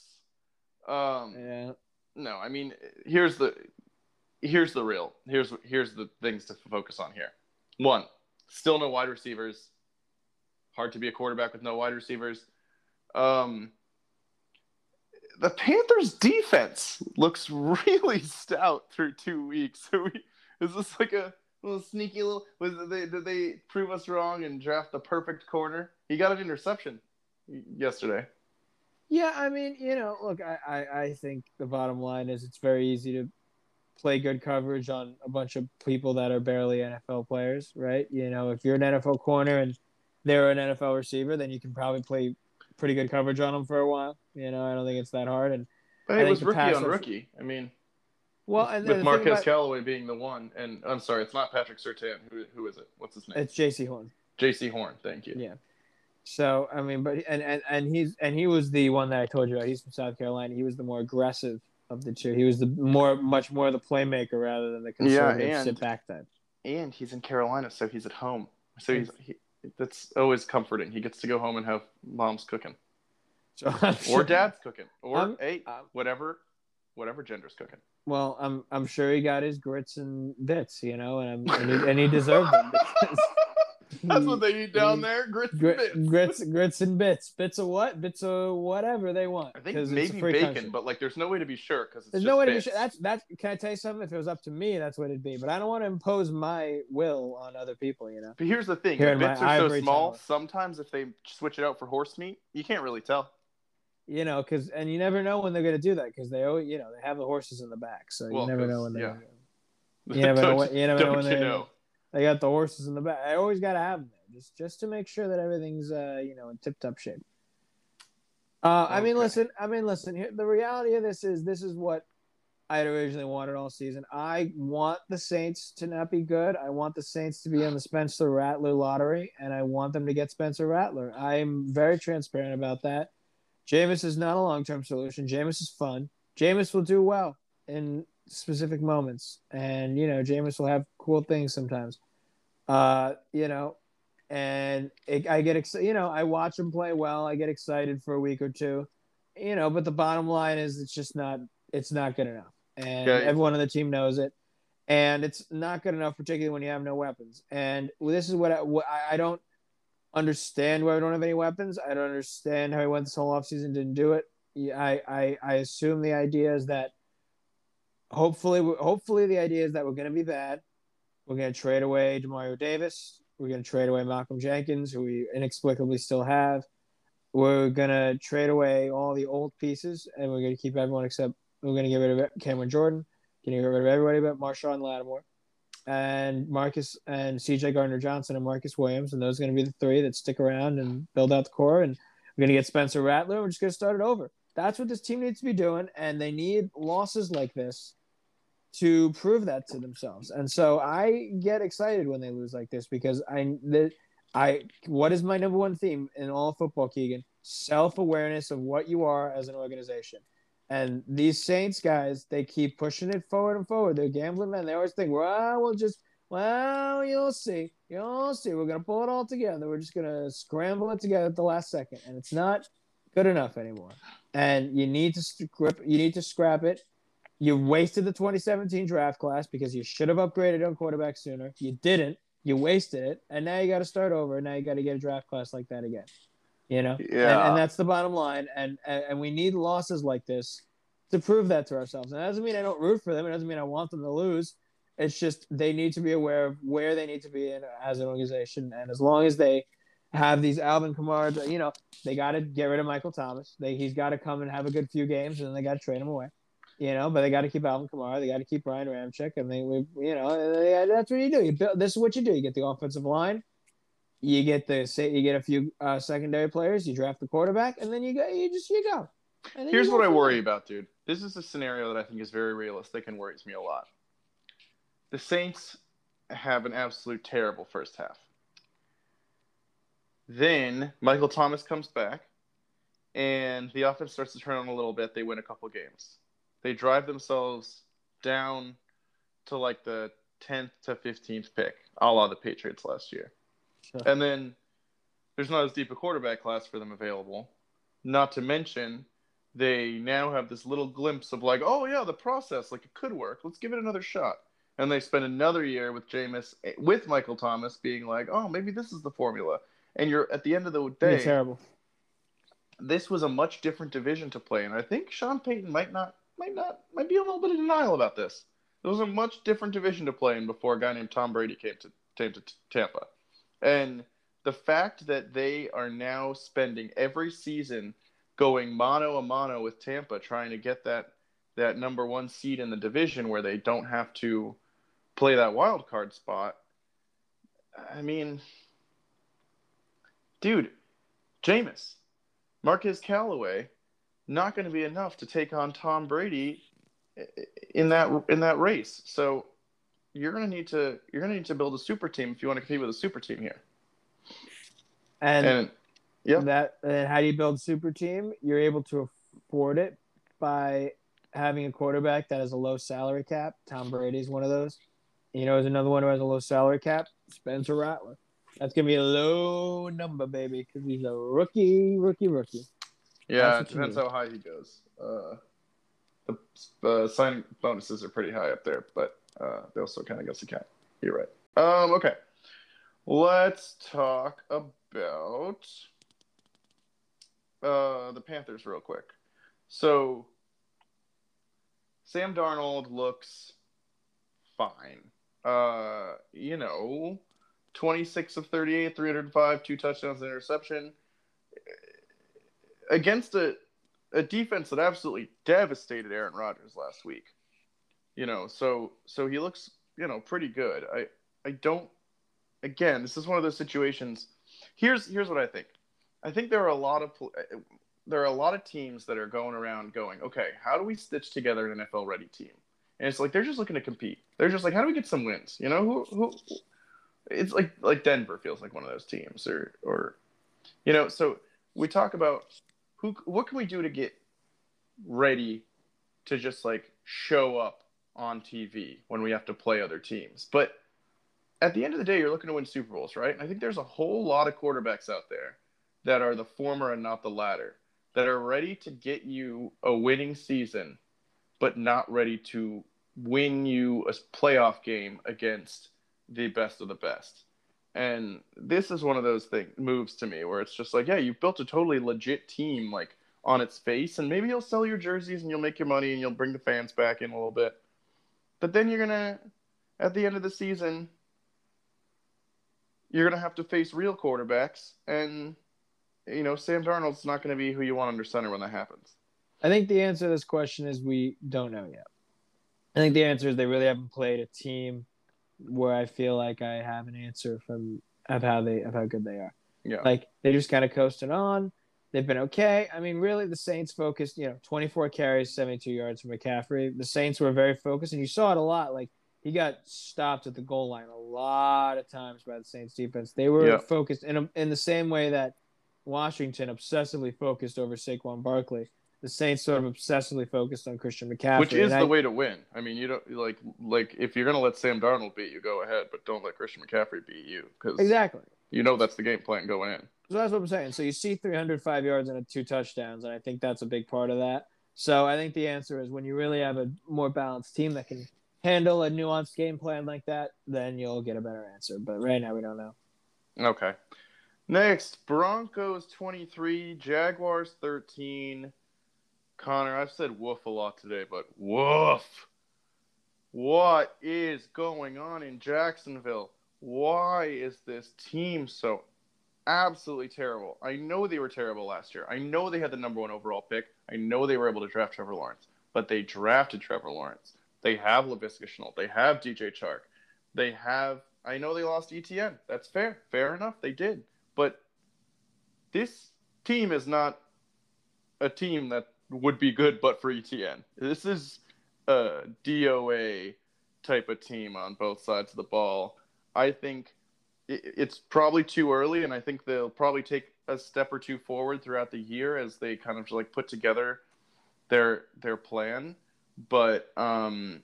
Um, yeah. no, I mean, here's the here's the real here's here's the things to focus on here. One, still no wide receivers. Hard to be a quarterback with no wide receivers. Um, the Panthers defense looks really stout through two weeks. Is this like a little sneaky little? Was they did they prove us wrong and draft the perfect corner? He got an interception yesterday. Yeah, I mean, you know, look, I, I, I think the bottom line is it's very easy to play good coverage on a bunch of people that are barely NFL players, right? You know, if you're an NFL corner and they're an NFL receiver, then you can probably play pretty good coverage on them for a while. You know, I don't think it's that hard. And But I it was rookie on rush- rookie. I mean, well, and with Marquez about- Callaway being the one, and I'm sorry, it's not Patrick Surtain. Who who is it? What's his name? it's Jaycee Horn. Jaycee Horn. Thank you. Yeah. So I mean, but and, and and he's and he was the one that I told you about. He's from South Carolina. He was the more aggressive of the two. He was the more, much more the playmaker rather than the conservative and- sit back type. And he's in Carolina, so he's at home. So he's he, that's always comforting. He gets to go home and have mom's cooking So or dad's cooking or I'm- hey, I'm- whatever, whatever gender's cooking. Well, I'm I'm sure he got his grits and bits, you know, and and, he, and he deserved them. because That's what they eat down there. Grits. and bits. grits, grits and bits. Bits of what? Bits of whatever they want. I think 'cause it's a maybe bacon, country. but like there's no way to be sure because There's just no way to be sure. That's that's. Can I tell you something? If it was up to me, that's what it'd be. But I don't want to impose my will on other people. You know. But here's the thing: Here the bits are so small. tower. Sometimes if they switch it out for horse meat, you can't really tell. You know, because and you never know when they're going to do that because they always, you know, they have the horses in the back, so Well, you never 'cause- know when they're. yeah. gonna- You never know Don't what- you never know when they- know? They got the horses in the back. I always got to have them there, just just to make sure that everything's, uh, you know, in tip top shape. Uh, I mean, listen. I mean, listen. Here, the reality of this is, this is what I had originally wanted all season. I want the Saints to not be good. I want the Saints to be in the Spencer Rattler lottery, and I want them to get Spencer Rattler. I'm very transparent about that. Jameis is not a long term solution. Jameis is fun. Jameis will do well in specific moments, and you know, Jameis will have cool things sometimes. Uh, you know, and it, I get excited. You know, I watch him play well. I get excited for a week or two. You know, but the bottom line is, it's just not. It's not good enough, and everyone on the team knows it. And it's not good enough, particularly when you have no weapons. And this is what I, what I, I don't understand why we don't have any weapons. I don't understand how he went this whole offseason didn't do it. I, I I assume the idea is that hopefully hopefully the idea is that we're going to be bad. We're going to trade away Demario Davis. We're going to trade away Malcolm Jenkins, who we inexplicably still have. We're going to trade away all the old pieces, and we're going to keep everyone except we're going to get rid of Cameron Jordan. Going to get rid of everybody but Marshon Lattimore and Marcus and CJ Gardner Johnson and Marcus Williams, and those are going to be the three that stick around and build out the core. And we're going to get Spencer Rattler. We're just going to start it over. That's what this team needs to be doing, and they need losses like this to prove that to themselves. And so I get excited when they lose like this because I I what is my number one theme in all football, Keegan? Self awareness of what you are as an organization. And these Saints guys, they keep pushing it forward and forward. They're gambling men. They always think, well, we'll just, well, you'll see. You'll see. We're going to pull it all together. We're just going to scramble it together at the last second. And it's not good enough anymore. And you need to scrap, you need to scrap it. You wasted the 2017 draft class because you should have upgraded on quarterback sooner. You didn't. You wasted it, and now you got to start over. And Now you got to get a draft class like that again. You know, Yeah. and, and that's the bottom line. And, and and we need losses like this to prove that to ourselves. And that doesn't mean I don't root for them. It doesn't mean I want them to lose. It's just they need to be aware of where they need to be in as an organization. And as long as they have these Alvin Kamara, you know, they got to get rid of Michael Thomas. They, he's got to come and have a good few games, and then they got to trade him away. You know, but they got to keep Alvin Kamara. They got to keep Ryan Ramczyk, and they, we, you know, they, that's what you do. You build, this is what you do. You get the offensive line, you get the say, you get a few uh, secondary players, you draft the quarterback, and then you go, you just you go. Here's you go what I worry about, dude. This is a scenario that I think is very realistic and worries me a lot. The Saints have an absolute terrible first half. Then Michael Thomas comes back, and the offense starts to turn on a little bit. They win a couple games. They drive themselves down to like the 10th to 15th pick, a la the Patriots last year. And then there's not as deep a quarterback class for them available. Not to mention, they now have this little glimpse of like, oh yeah, the process, like it could work. Let's give it another shot. And they spend another year with Jameis, with Michael Thomas, being like, oh, maybe this is the formula. And you're at the end of the day, terrible. this was a much different division to play and I think Sean Payton might not, might not, might be a little bit of denial about this. It was a much different division to play in before a guy named Tom Brady came to came to Tampa, and the fact that they are now spending every season going mano a mano with Tampa, trying to get that that number one seed in the division where they don't have to play that wild card spot. I mean, dude, Jameis, Marquez Callaway, not going to be enough to take on Tom Brady in that in that race. So you're going to need to you're going to need to build a super team if you want to compete with a super team here. And, And yeah, that and how do you build a super team? You're able to afford it by having a quarterback that has a low salary cap. Tom Brady's one of those. You know, there's another one who has a low salary cap. Spencer Rattler. That's gonna be a low number, baby, because he's a rookie, rookie, rookie. Yeah, it depends how high he goes. Uh, the uh, signing bonuses are pretty high up there, but uh, they also kind of gets the cap. You're right. Um, okay, let's talk about uh, the Panthers real quick. So Sam Darnold looks fine. Uh, you know, 26 of 38, 305, two touchdowns, and interception against a a defense that absolutely devastated Aaron Rodgers last week. You know, so so he looks, you know, pretty good. I I don't again, this is one of those situations. Here's here's what I think. I think there are a lot of there are a lot of teams that are going around going, okay, how do we stitch together an NFL ready team? And it's like they're just looking to compete. They're just like, how do we get some wins? You know, who who it's like like Denver feels like one of those teams or or you know, so we talk about who what can we do to get ready to just like show up on TV when we have to play other teams. But at the end of the day, you're looking to win Super Bowls, right? And I think there's a whole lot of quarterbacks out there that are the former and not the latter, that are ready to get you a winning season, but not ready to win you a playoff game against the best of the best. And this is one of those things moves to me where it's just like, yeah, you've built a totally legit team like on its face, and maybe you'll sell your jerseys and you'll make your money and you'll bring the fans back in a little bit. But then you're gonna, at the end of the season, you're gonna have to face real quarterbacks, and you know Sam Darnold's not gonna be who you want under center when that happens. I think the answer to this question is we don't know yet. I think the answer is they really haven't played a team where I feel like I have an answer from of how they of how good they are. Yeah. Like they just kind of coasted on. They've been okay. I mean, really, the Saints focused. You know, 24 carries, 72 yards from McCaffrey. The Saints were very focused, and you saw it a lot. Like he got stopped at the goal line a lot of times by the Saints defense. They were Yeah. focused in a, in the same way that Washington obsessively focused over Saquon Barkley. The Saints sort of obsessively focused on Christian McCaffrey, Which is the I- way to win. I mean, you don't like like if you're gonna let Sam Darnold beat you, go ahead, but don't let Christian McCaffrey beat you because Exactly. you know that's the game plan going in. So that's what I'm saying. So you see 305 yards and two touchdowns, and I think that's a big part of that. So I think the answer is when you really have a more balanced team that can handle a nuanced game plan like that, then you'll get a better answer. But right now, we don't know. Okay. Next, Broncos 23, Jaguars 13. Conor, I've said woof a lot today, but woof. What is going on in Jacksonville? Why is this team so absolutely terrible? I know they were terrible last year. I know they had the number one overall pick. I know they were able to draft Trevor Lawrence, but they drafted Trevor Lawrence. They have Laviska Shenault. They have DJ Chark. They have. I know they lost ETN. That's fair. Fair enough. They did. But this team is not a team that would be good but for ETN. This is a DOA type of team on both sides of the ball. I think it's probably too early, and I think they'll probably take a step or two forward throughout the year as they kind of like put together their their plan. But um,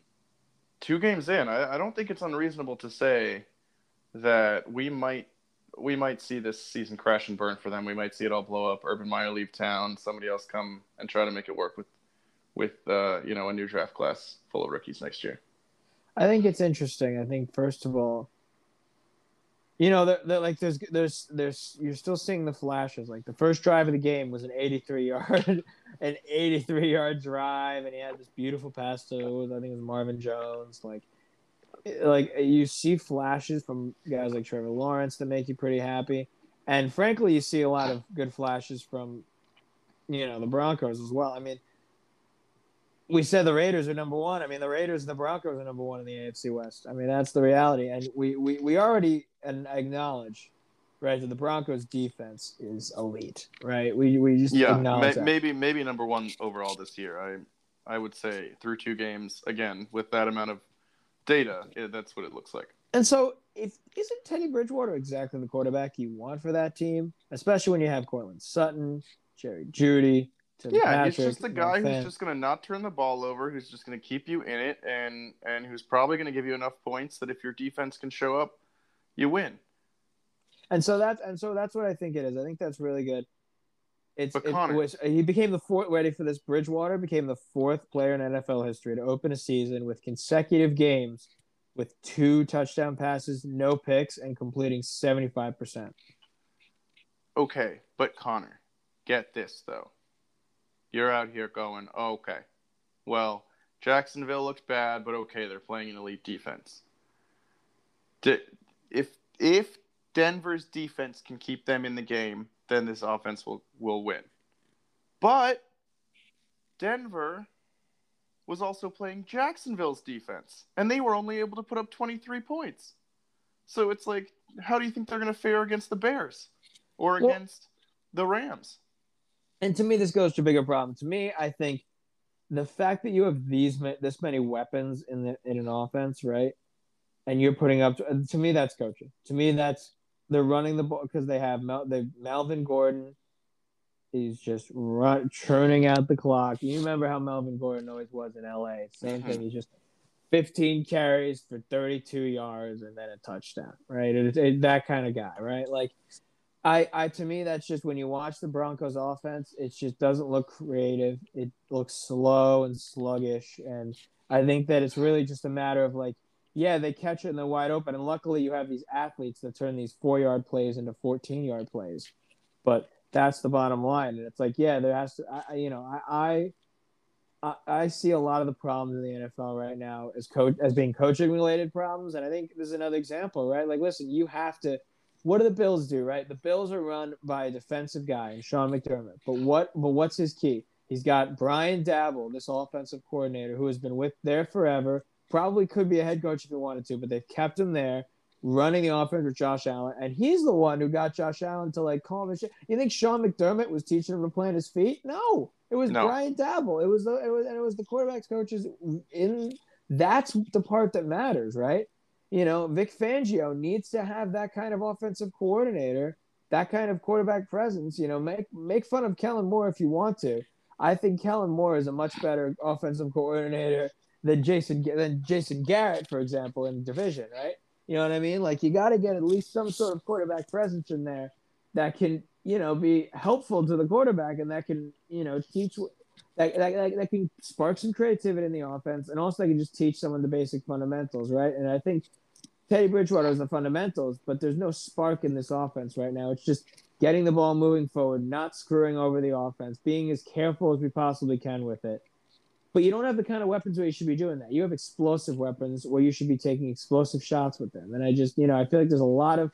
two games in, I, I don't think it's unreasonable to say that we might we might see this season crash and burn for them. We might see it all blow up. Urban Meyer leave town. Somebody else come and try to make it work with with uh, you know a new draft class full of rookies next year. I think it's interesting. I think first of all, you know, they're, they're like there's there's there's you're still seeing the flashes. Like the first drive of the game was an 83 yard, an 83 yard drive, and he had this beautiful pass to I think it was Marvin Jones. Like, like you see flashes from guys like Trevor Lawrence that make you pretty happy, and frankly, you see a lot of good flashes from, you know, the Broncos as well. I mean, we said the Raiders are number one. I mean, the Raiders and the Broncos are number one in the AFC West. I mean, that's the reality, and we we, we already acknowledge, right, that the Broncos defense is elite, right? We we just yeah, may, maybe maybe number one overall this year. I I would say through two games again with that amount of data, yeah, that's what it looks like. And so, if isn't Teddy Bridgewater exactly the quarterback you want for that team, especially when you have Courtland Sutton, Jerry Jeudy, yeah, Patrick, he's just the guy who's just going to not turn the ball over, who's just going to keep you in it, and and who's probably going to give you enough points that if your defense can show up, you win. And so that's and so that's what I think it is. I think that's really good. It's it was, he became the fourth. Ready for this? Bridgewater became the fourth player in NFL history to open a season with consecutive games with two touchdown passes, no picks, and completing seventy five percent. Okay, but Conor, get this though you're out here going, oh, okay, well, Jacksonville looks bad, but okay, they're playing an elite defense. If if Denver's defense can keep them in the game, then this offense will will win. But Denver was also playing Jacksonville's defense, and they were only able to put up 23 points. So it's like, how do you think they're going to fare against the Bears or well, against the Rams? and to me, this goes to a bigger problem. To me, I think the fact that you have these this many weapons in the in an offense, right, and you're putting up to me that's coaching. To me, that's they're running the ball because they have Mel, they Melvin Gordon. He's just run, churning out the clock. You remember how Melvin Gordon always was in LA? Same thing. Mm-hmm. He's just 15 carries for 32 yards and then a touchdown, right? It, it, that kind of guy, right? Like I, I to me that's just when you watch the Broncos offense, it just doesn't look creative. It looks slow and sluggish, and I think that it's really just a matter of like, yeah, they catch it and they're wide open, and luckily you have these athletes that turn these four yard plays into fourteen yard plays, but that's the bottom line, and it's like, yeah, there has to, I, you know, I, I I see a lot of the problems in the NFL right now as coach as being coaching related problems, and I think this is another example, right? Like, listen, you have to what do the Bills do, right? The Bills are run by a defensive guy, Sean McDermott. But what but what's his key? He's got Brian Daboll, this offensive coordinator who has been with there forever. Probably could be a head coach if he wanted to, but they've kept him there running the offense with Josh Allen, and he's the one who got Josh Allen to like call shit. You think Sean McDermott was teaching him to plant his feet? No, it was no. Brian Daboll. It was the it was and it was the quarterbacks coaches in. That's the part that matters, right? you know, Vic Fangio needs to have that kind of offensive coordinator, that kind of quarterback presence. You know, make make fun of Kellen Moore if you want to. I think Kellen Moore is a much better offensive coordinator than Jason than Jason Garrett, for example, in division, right? You know what I mean? Like you got to get at least some sort of quarterback presence in there that can, you know, be helpful to the quarterback and that can, you know, teach that, that, that, that can spark some creativity in the offense, and also they can just teach someone the basic fundamentals, right? And I think Teddy Bridgewater is the fundamentals, but there's no spark in this offense right now. It's just getting the ball moving forward, not screwing over the offense, being as careful as we possibly can with it. But you don't have the kind of weapons where you should be doing that. You have explosive weapons where you should be taking explosive shots with them. And I just, you know, I feel like there's a lot of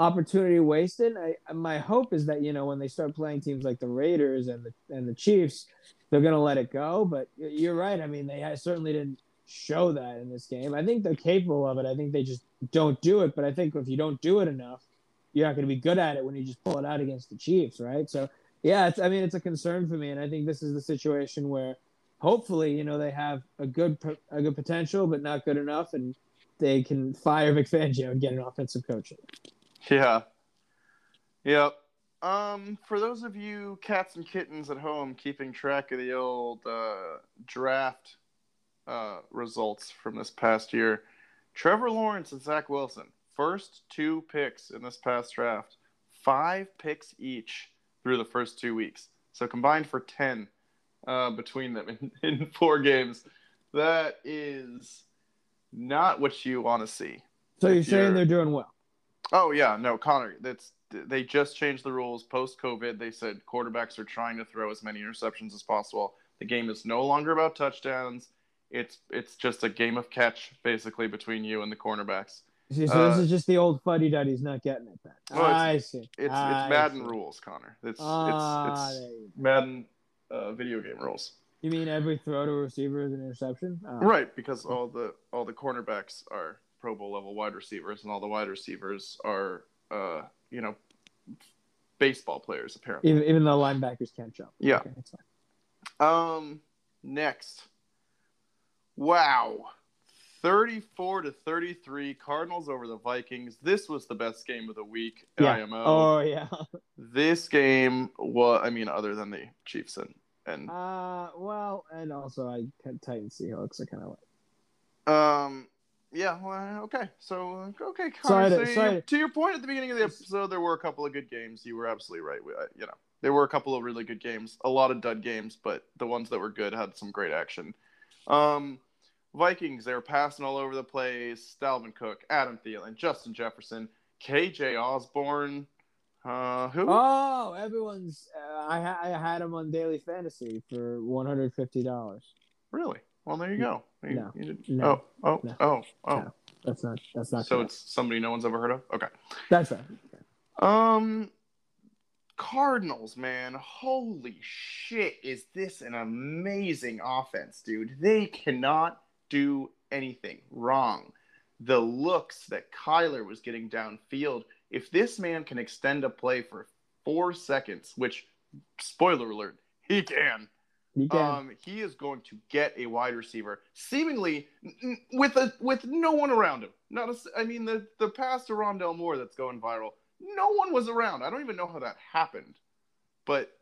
opportunity wasted. I my hope is that you know when they start playing teams like the Raiders and the and the Chiefs, they're gonna let it go. But you're right. I mean, they certainly didn't show that in this game. I think they're capable of it. I think they just don't do it. But I think if you don't do it enough, you're not going to be good at it when you just pull it out against the Chiefs, right? So yeah, I mean, it's a concern for me, and I think this is the situation where hopefully, you know, they have a good a good potential, but not good enough, and they can fire Vic Fangio and get an offensive coach. Yeah. Yep. Um, for those of you cats and kittens at home keeping track of the old uh, draft uh, results from this past year, Trevor Lawrence and Zach Wilson, first two picks in this past draft, five picks each through the first two weeks. So combined for 10 uh, between them in, in four games. That is not what you want to see. So you're saying you're... they're doing well? Oh yeah, no, Conor. That's they just changed the rules post COVID. They said quarterbacks are trying to throw as many interceptions as possible. The game is no longer about touchdowns. It's it's just a game of catch basically between you and the cornerbacks. See, So uh, this is just the old fuddy duddy's not getting it then. Well, I see. It's I it's Madden see. rules, Conor. It's ah, it's, it's Madden uh, video game rules. You mean every throw to a receiver is an interception? Oh. Right, because all the all the cornerbacks are Pro Bowl level wide receivers, and all the wide receivers are, uh, you know, baseball players apparently. Even, even though linebackers can't jump. Yeah. Okay, um. Next. Wow. 34 to 33 Cardinals over the Vikings. This was the best game of the week yeah. IMO. Oh yeah. this game was I mean other than the Chiefs and and uh well and also I Titans Seahawks I kind of like. Um yeah, well, okay. So okay, sorry, to, so sorry. to your point at the beginning of the episode, there were a couple of good games. You were absolutely right. We, uh, you know, there were a couple of really good games, a lot of dud games, but the ones that were good had some great action. Um, Vikings, they were passing all over the place. Dalvin Cook, Adam Thielen, Justin Jefferson, KJ Osborn. Uh, who? Oh, everyone's. Uh, I, ha- I had him on daily fantasy for one hundred fifty dollars. Really? Well, there you go. You, no, you no, oh, oh, no, oh, oh. No, that's not. That's not. So correct. it's somebody no one's ever heard of. Okay. That's right. Um, Cardinals, man, holy shit! Is this an amazing offense, dude? They cannot do anything wrong. The looks that Kyler was getting downfield, if this man can extend a play for four seconds, which, spoiler alert, he can. He, can. Um, he is going to get a wide receiver, seemingly with a with no one around him. Not a, I mean the the pass to Rondale Moore that's going viral. No one was around. I don't even know how that happened, but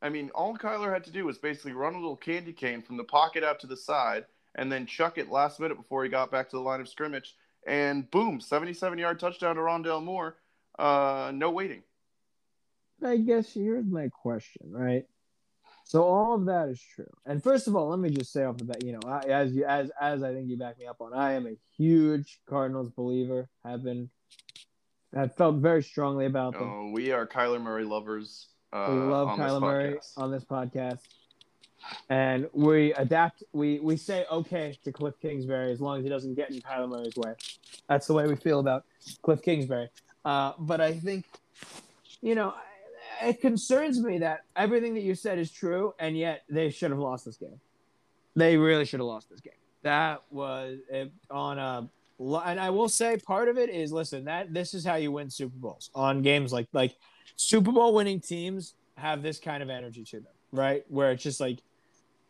I mean, all Kyler had to do was basically run a little candy cane from the pocket out to the side, and then chuck it last minute before he got back to the line of scrimmage. And boom, 77 yard touchdown to Rondale Moore. Uh, no waiting. I guess here's my question, right? So all of that is true. And first of all, let me just say off the bat, you know, I, as you as as I think you back me up on, I am a huge Cardinals believer. Have been, have felt very strongly about them. Oh, we are Kyler Murray lovers. Uh, we love Kyler Murray on this podcast and we adapt. We we say okay to Cliff Kingsbury as long as he doesn't get in Kyler Murray's way. That's the way we feel about Cliff Kingsbury. Uh, but I think, you know, it concerns me that everything that you said is true, and yet they should have lost this game. They really should have lost this game. That was on a and I will say part of it is listen that this is how you win Super Bowls on games like like Super Bowl winning teams have this kind of energy to them, right? Where it's just like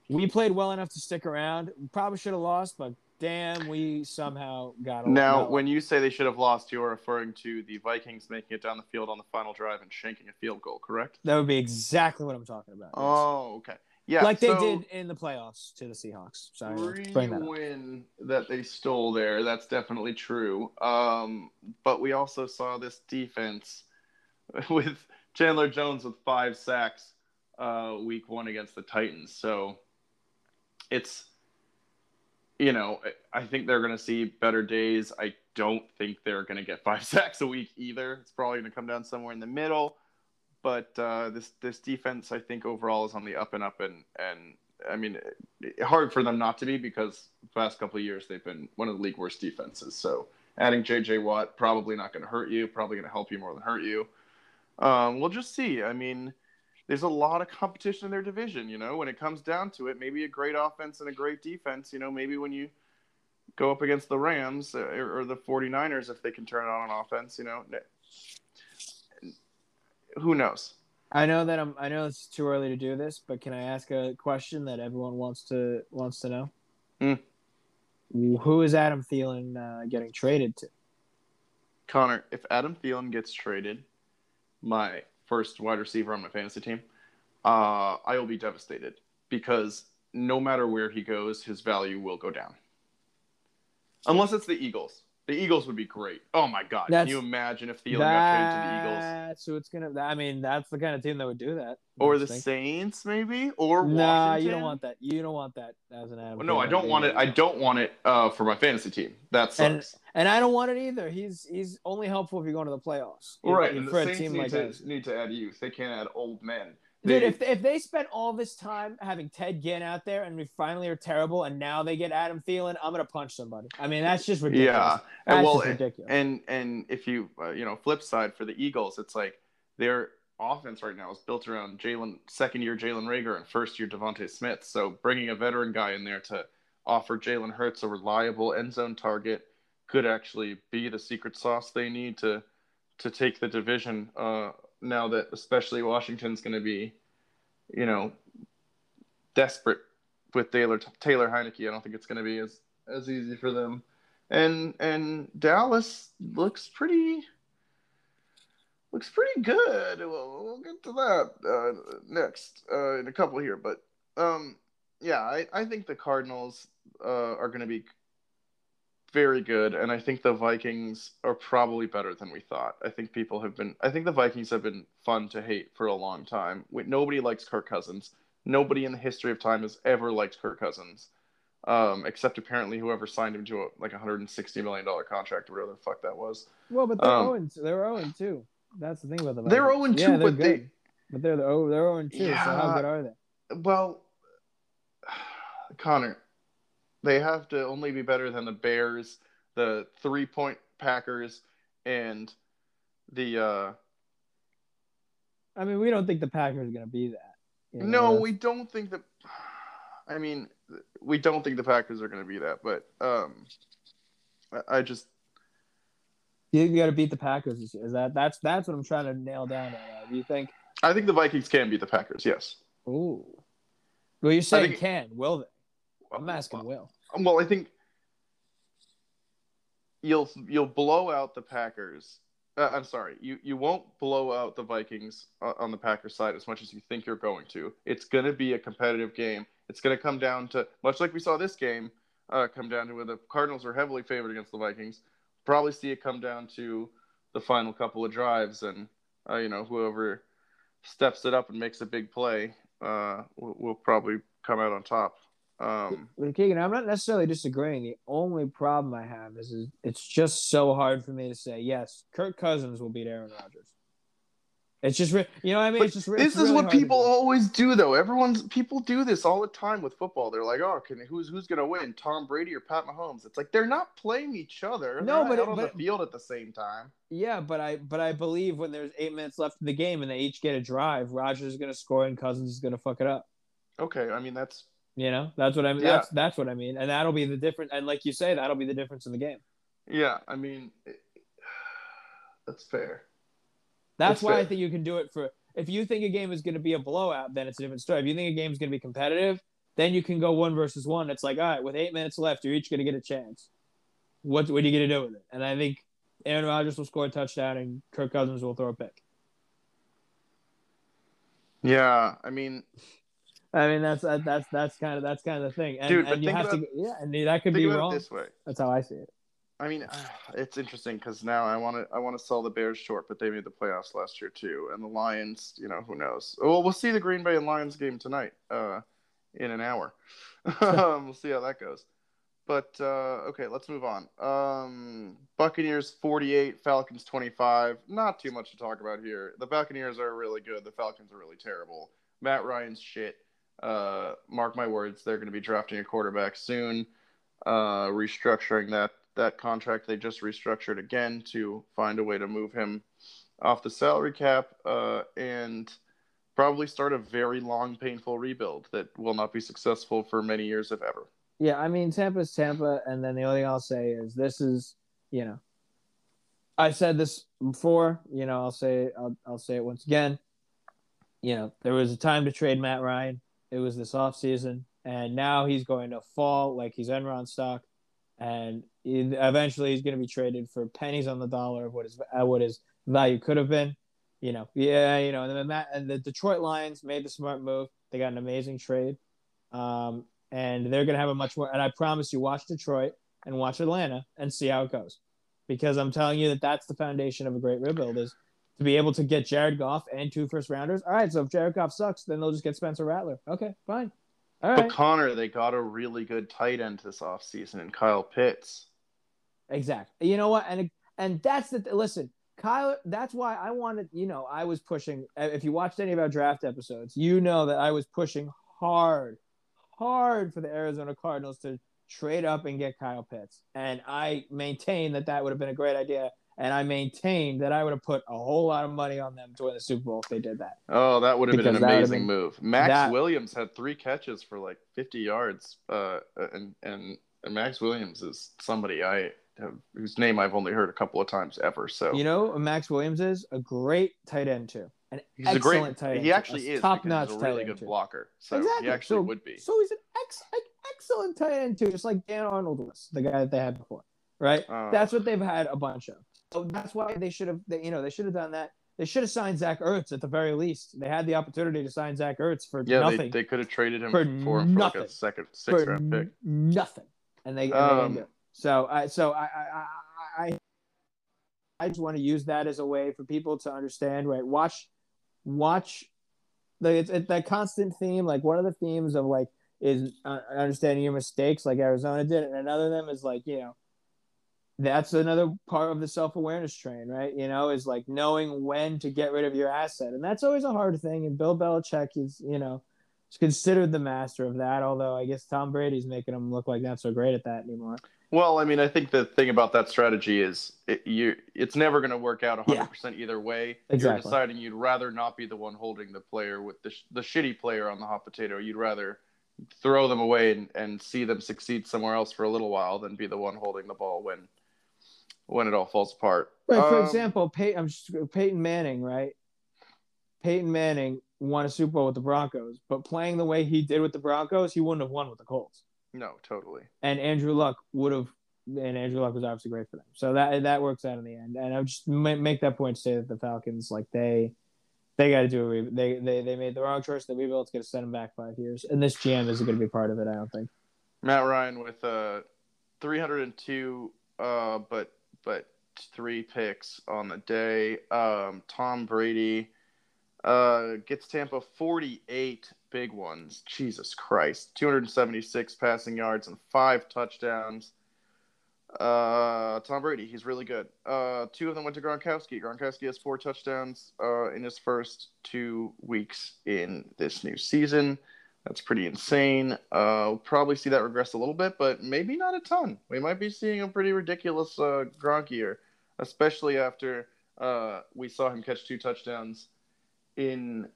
we played well enough to stick around. We probably should have lost, but damn, we somehow got. Now, when you say they should have lost, you're referring to the Vikings making it down the field on the final drive and shanking a field goal, correct? That would be exactly what I'm talking about. Oh, okay. Yeah, like they did in the playoffs to the Seahawks. Sorry, free that win that they stole there. That's definitely true. Um, but we also saw this defense with Chandler Jones with five sacks uh, week one against the Titans. So it's, you know, I think they're going to see better days. I don't think they're going to get five sacks a week either. It's probably going to come down somewhere in the middle. But uh, this this defense, I think overall, is on the up and up, and and I mean, hard for them not to be because the past couple of years they've been one of the league worst defenses. So adding J.J. Watt probably not going to hurt you, probably going to help you more than hurt you. Um, we'll just see. I mean, there's a lot of competition in their division. You know, when it comes down to it, maybe a great offense and a great defense. You know, maybe when you go up against the Rams uh, or, or the 49ers, if they can turn it on on offense, you know, who knows? I know that I'm. I know it's too early to do this, but can I ask a question that everyone wants to wants to know? Mm. Who is Adam Thielen uh, getting traded to? Conor, if Adam Thielen gets traded, my first wide receiver on my fantasy team, uh, I will be devastated because no matter where he goes, his value will go down. Unless it's the Eagles. The Eagles would be great. Oh my god! That's, Can you imagine if Thielen got traded to the Eagles? That's who it's gonna. I mean, that's the kind of team that would do that. Or the Saints, maybe, or nah, Washington? you don't want that. You don't want that as an. Well, no, I don't want it. I don't want it uh, for my fantasy team. That sucks. And, and I don't want it either. He's he's only helpful if you're going to the playoffs. Right, and for the Saints need, like to, need to add youth. They can't add old men. Dude, if if they spent all this time having Ted Ginn out there and we finally are terrible and now they get Adam Thielen, I'm gonna punch somebody. I mean, that's just ridiculous. Yeah, that's well, ridiculous. And and if you uh, you know flip side for the Eagles, it's like their offense right now is built around Jalen second year Jalen Reagor and first year DeVonta Smith. So bringing a veteran guy in there to offer Jalen Hurts a reliable end zone target could actually be the secret sauce they need to to take the division. Uh, now that especially Washington's going to be, you know, desperate with Taylor Taylor Heinicke. I don't think it's going to be as as easy for them. And and Dallas looks pretty looks pretty good. We'll, we'll get to that uh, next uh, in a couple here, but um, yeah, I, I think the Cardinals uh, are going to be very good, and I think the Vikings are probably better than we thought. I think people have been. I think the Vikings have been fun to hate for a long time. Nobody likes Kirk Cousins. Nobody in the history of time has ever liked Kirk Cousins, um, except apparently whoever signed him to a, like a 160 million dollar contract or whatever the fuck that was. Well, but they're um, Owen. They're Owen too. That's the thing about them. They're Owen two, yeah, but good. they. But they're the they're Owen two. Yeah, so how good are they? Well, Conor, they have to only be better than the Bears, the three point Packers, and the. uh I mean, we don't think the Packers are going to be that. You know? No, we don't think that. I mean, we don't think the Packers are going to be that, but um, I just. You got to beat the Packers. Is that that's that's what I'm trying to nail down. Right Do you think? I think the Vikings can beat the Packers. Yes. Ooh. Well, you're saying think, can? Will they? I'm asking Will. Well, I think you'll you'll blow out the Packers. Uh, I'm sorry, you you won't blow out the Vikings on the Packers side as much as you think you're going to. It's going to be a competitive game. It's going to come down to much like we saw this game uh, come down to where the Cardinals are heavily favored against the Vikings. Probably see it come down to the final couple of drives, and uh, you know whoever steps it up and makes a big play uh, will, will probably come out on top. Um, but Keegan, I'm not necessarily disagreeing. The only problem I have is, is it's just so hard for me to say yes. Kirk Cousins will beat Aaron Rodgers. It's just, you know, what I mean, it's just. This it's is what people always do, though. Everyone's people do this all the time with football. They're like, "Oh, can who's who's gonna win, Tom Brady or Pat Mahomes?" It's like they're not playing each other. No, they're but out on but, the field at the same time. Yeah, but I but I believe when there's eight minutes left in the game and they each get a drive, Rodgers is gonna score and Cousins is gonna fuck it up. Okay, I mean that's you know, that's what I mean. Yeah. That's that's what I mean, and that'll be the difference. And like you say, that'll be the difference in the game. Yeah, I mean, it, that's fair. That's, that's why fair. I think you can do it for. If you think a game is going to be a blowout, then it's a different story. If you think a game is going to be competitive, then you can go one versus one. It's like, all right, with eight minutes left, you're each going to get a chance. What what are you going to do with it? And I think Aaron Rodgers will score a touchdown, and Kirk Cousins will throw a pick. Yeah, I mean, I mean, that's that's that's kind of that's kind of the thing. And, Dude, and you have to, yeah, and that could be wrong. this way. That's how I see it. I mean, it's interesting because now I want to I want to sell the Bears short, but they made the playoffs last year too, and the Lions. You know, who knows? Well, we'll see the Green Bay and Lions game tonight, uh, in an hour. um, we'll see how that goes. But uh, okay, let's move on. Um, Buccaneers 48, Falcons 25. Not too much to talk about here. The Buccaneers are really good. The Falcons are really terrible. Matt Ryan's shit. Uh, mark my words, they're going to be drafting a quarterback soon. Uh, restructuring that that contract, they just restructured again to find a way to move him off the salary cap uh, and probably start a very long, painful rebuild that will not be successful for many years, if ever. Yeah, I mean Tampa's Tampa, and then the only thing I'll say is this is, you know, I said this before. You know, I'll say I'll I'll say it once again. You know, there was a time to trade Matt Ryan. It was this off season, and now he's going to fall like he's Enron stock, and eventually he's going to be traded for pennies on the dollar of what his uh, what his value could have been. You know, yeah, you know, and the Matt and the Detroit Lions made the smart move. They got an amazing trade. Um, and they're going to have a much more. And I promise you, watch Detroit and watch Atlanta and see how it goes, because I'm telling you that that's the foundation of a great rebuild is to be able to get Jared Goff and two first rounders. All right, so if Jared Goff sucks, then they'll just get Spencer Rattler. Okay, fine. All right. But Conor, they got a really good tight end this offseason in Kyle Pitts. Exactly. You know what? And and that's the listen. Kyle, that's why I wanted, you know, I was pushing. If you watched any of our draft episodes, you know that I was pushing hard hard for the Arizona Cardinals to trade up and get Kyle Pitts. And I maintain that that would have been a great idea. And I maintain that I would have put a whole lot of money on them to win the Super Bowl if they did that. Oh, that would have because been an amazing been, move. Max that, Williams had three catches for like 50 yards. Uh, and, and, and Maxx Williams is somebody I have, whose name I've only heard a couple of times ever. So, you know, Maxx Williams is a great tight end, too. An he's excellent a great, tight end. He actually is top notch. He's a really good too. blocker. So exactly. he actually so, would be. So he's an ex, excellent tight end too, just like Dan Arnold was, the guy that they had before. Right. Uh, that's what they've had a bunch of. So that's why they should have. They, you know, they should have done that. They should have signed Zach Ertz at the very least. They had the opportunity to sign Zach Ertz for yeah, nothing. They, they could have traded him for, for him nothing. for like a second, six for round pick. Nothing, and they. Um, they so I, so I, I, I, I just want to use that as a way for people to understand. Right, watch watch the it's, it's that constant theme. Like one of the themes of like is uh, understanding your mistakes, like Arizona did, and another of them is like you know that's another part of the self-awareness train, right? You know, is like knowing when to get rid of your asset, and that's always a hard thing. And Bill Belichick is, you know, is considered the master of that. Although I guess Tom Brady's making him look like not so great at that anymore. Well, I mean, I think the thing about that strategy is it, you it's never going to work out 100% yeah. either way. Exactly. You're deciding you'd rather not be the one holding the player with the, the shitty player on the hot potato. You'd rather throw them away and, and see them succeed somewhere else for a little while than be the one holding the ball when when it all falls apart. Right. For um, example, Pey- just, Peyton Manning, right? Peyton Manning won a Super Bowl with the Broncos, but playing the way he did with the Broncos, he wouldn't have won with the Colts. No, totally. And Andrew Luck would have, and Andrew Luck was obviously great for them. So that that works out in the end. And I would just make that point to say that the Falcons, like they, they got to do a re- they, they they made the wrong choice. The rebuild's going to send them back five years, and this GM isn't going to be part of it. I don't think. Matt Ryan with uh, 302, uh, but but three picks on the day. Um, Tom Brady uh, gets Tampa 48 big ones. Jesus Christ. 276 passing yards and five touchdowns. Uh, Tom Brady, he's really good. Uh, two of them went to Gronkowski. Gronkowski has four touchdowns uh, in his first two weeks in this new season. That's pretty insane. Uh, we'll probably see that regress a little bit, but maybe not a ton. We might be seeing a pretty ridiculous uh, Gronk year, especially after uh, we saw him catch two touchdowns in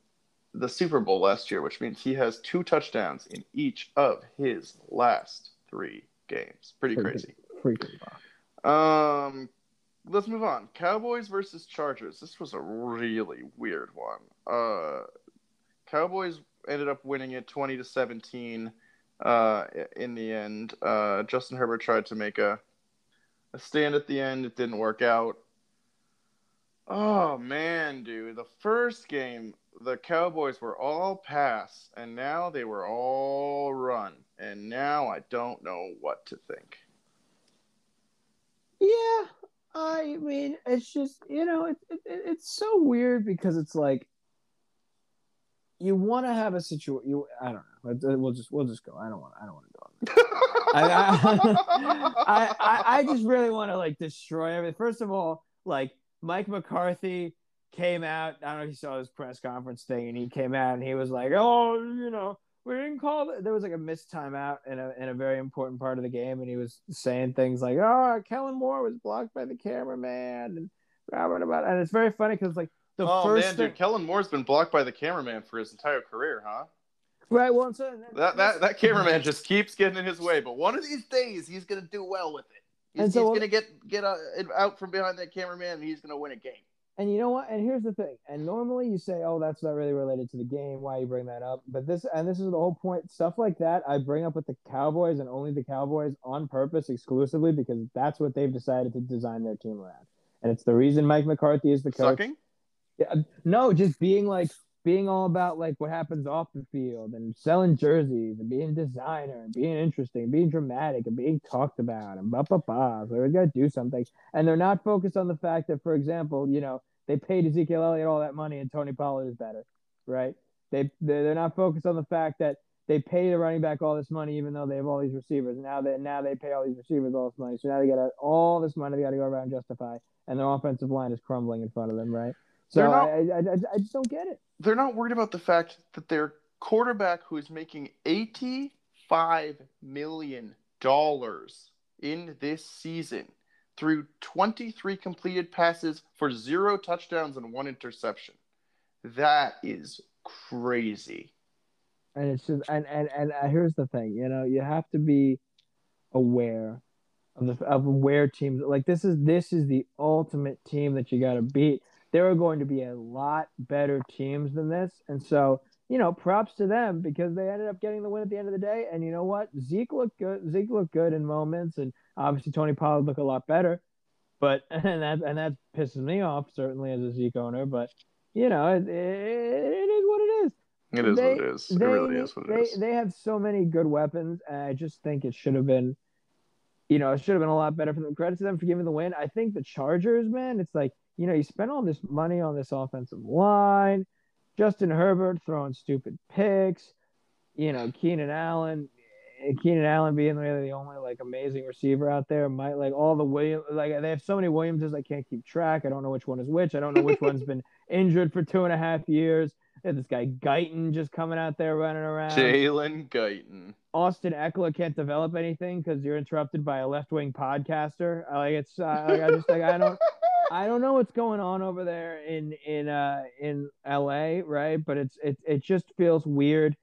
the Super Bowl last year, which means he has two touchdowns in each of his last three games. Pretty crazy. Pretty um, let's move on. Cowboys versus Chargers. This was a really weird one. Uh, Cowboys ended up winning it twenty to seventeen. Uh, in the end, uh, Justin Herbert tried to make a a stand at the end. It didn't work out. Oh man, dude, the first game the Cowboys were all pass, and now they were all run, and now I don't know what to think. Yeah, I mean, it's just you know, it, it, it's so weird because it's like you want to have a situation. You, I don't know. We'll just we'll just go. I don't want. I don't want to go on. I, I, I, I just really want to like destroy everything. First of all, like Mike McCarthy came out. I don't know if you saw his press conference thing, and he came out and he was like, "Oh, you know, we didn't call it." There was like a missed timeout in a in a very important part of the game, and he was saying things like, "Oh, Kellen Moore was blocked by the cameraman," and Robert about, and it's very funny because like the oh first man, thing, dude, Kellen Moore's been blocked by the cameraman for his entire career, huh? right? Well, That that that cameraman just keeps getting in his way, but one of these days he's gonna do well with it. He's, And so- he's gonna get get uh, out from behind that cameraman, and he's gonna win a game. And you know what? And here's the thing. And normally you say, "Oh, that's not really related to the game. Why you bring that up?" But this, and this is the whole point. Stuff like that, I bring up with the Cowboys and only the Cowboys on purpose, exclusively because that's what they've decided to design their team around. And it's the reason Mike McCarthy is the coach. Sucking. Yeah, um, no, just being like being all about like what happens off the field and selling jerseys and being a designer and being interesting, and being dramatic and being talked about and blah blah blah. So we gotta do something. And they're not focused on the fact that, for example, you know, they paid Ezekiel Elliott all that money and Tony Pollard is better, right? They they're not focused on the fact that they pay the running back all this money even though they have all these receivers. Now they now they pay all these receivers all this money. So now they got all this money they got to go around and justify, and their offensive line is crumbling in front of them, right? So They're not- I, I, I, I just don't get it. They're not worried about the fact that their quarterback, who is making eighty-five million dollars in this season, threw twenty-three completed passes for zero touchdowns and one interception. That is crazy. and it's just and and and uh, here's the thing you know you have to be aware of the of where teams like this is this is the ultimate team that you got to beat there are going to be a lot better teams than this and so you know props to them because they ended up getting the win at the end of the day and you know what zeke looked good zeke looked good in moments and obviously tony pollard looked a lot better but and that and that pisses me off certainly as a zeke owner but you know it, it, it is what it is It is They- what it is. It they, really is what it they, is. They have so many good weapons, and I just think it should have been, you know, it should have been a lot better for them. Credit to them for giving the win. I think the Chargers, man, it's like, you know, you spent all this money on this offensive line, Justin Herbert throwing stupid picks, you know, Keenan Allen. Keenan Allen being really the only like amazing receiver out there, might like all the Williams like they have so many Williamses I can't keep track. I don't know which one is which. I don't know which one's been injured for two and a half years. This guy Guyton just coming out there running around. Jalen Guyton. Austin Ekeler can't develop anything because you're interrupted by a left wing podcaster. Like it's uh, like I just like I don't I don't know what's going on over there in in uh in LA, right? But it's it it just feels weird.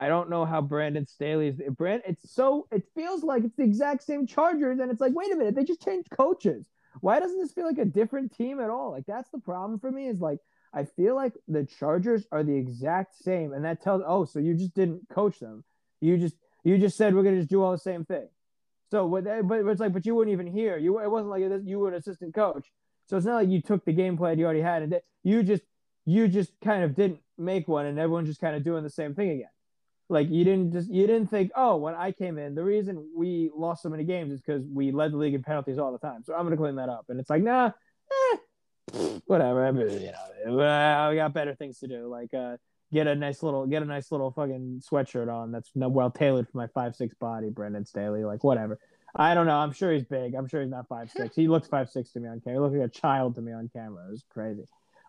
I don't know how Brandon Staley's Brand. It's so it feels like it's the exact same Chargers, and it's like wait a minute, they just changed coaches. Why doesn't this feel like a different team at all? Like that's the problem for me. Is like I feel like the Chargers are the exact same, and that tells oh, so you just didn't coach them. You just you just said we're gonna just do all the same thing. So what? They, but it's like, but you wouldn't even hear. You it wasn't like you were an assistant coach. So it's not like you took the game plan you already had and you just you just kind of didn't make one, and everyone's just kind of doing the same thing again. Like you didn't just you didn't think, oh, when I came in, the reason we lost so many games is because we led the league in penalties all the time. So I'm gonna clean that up. And it's like, nah, eh, whatever. I mean, you know, we got better things to do. Like uh, get a nice little get a nice little fucking sweatshirt on that's well tailored for my five six body, Brandon Staley. Like whatever. I don't know. I'm sure he's big. I'm sure he's not five six. He looks five six to me on camera. He looks like a child to me on camera. It was crazy.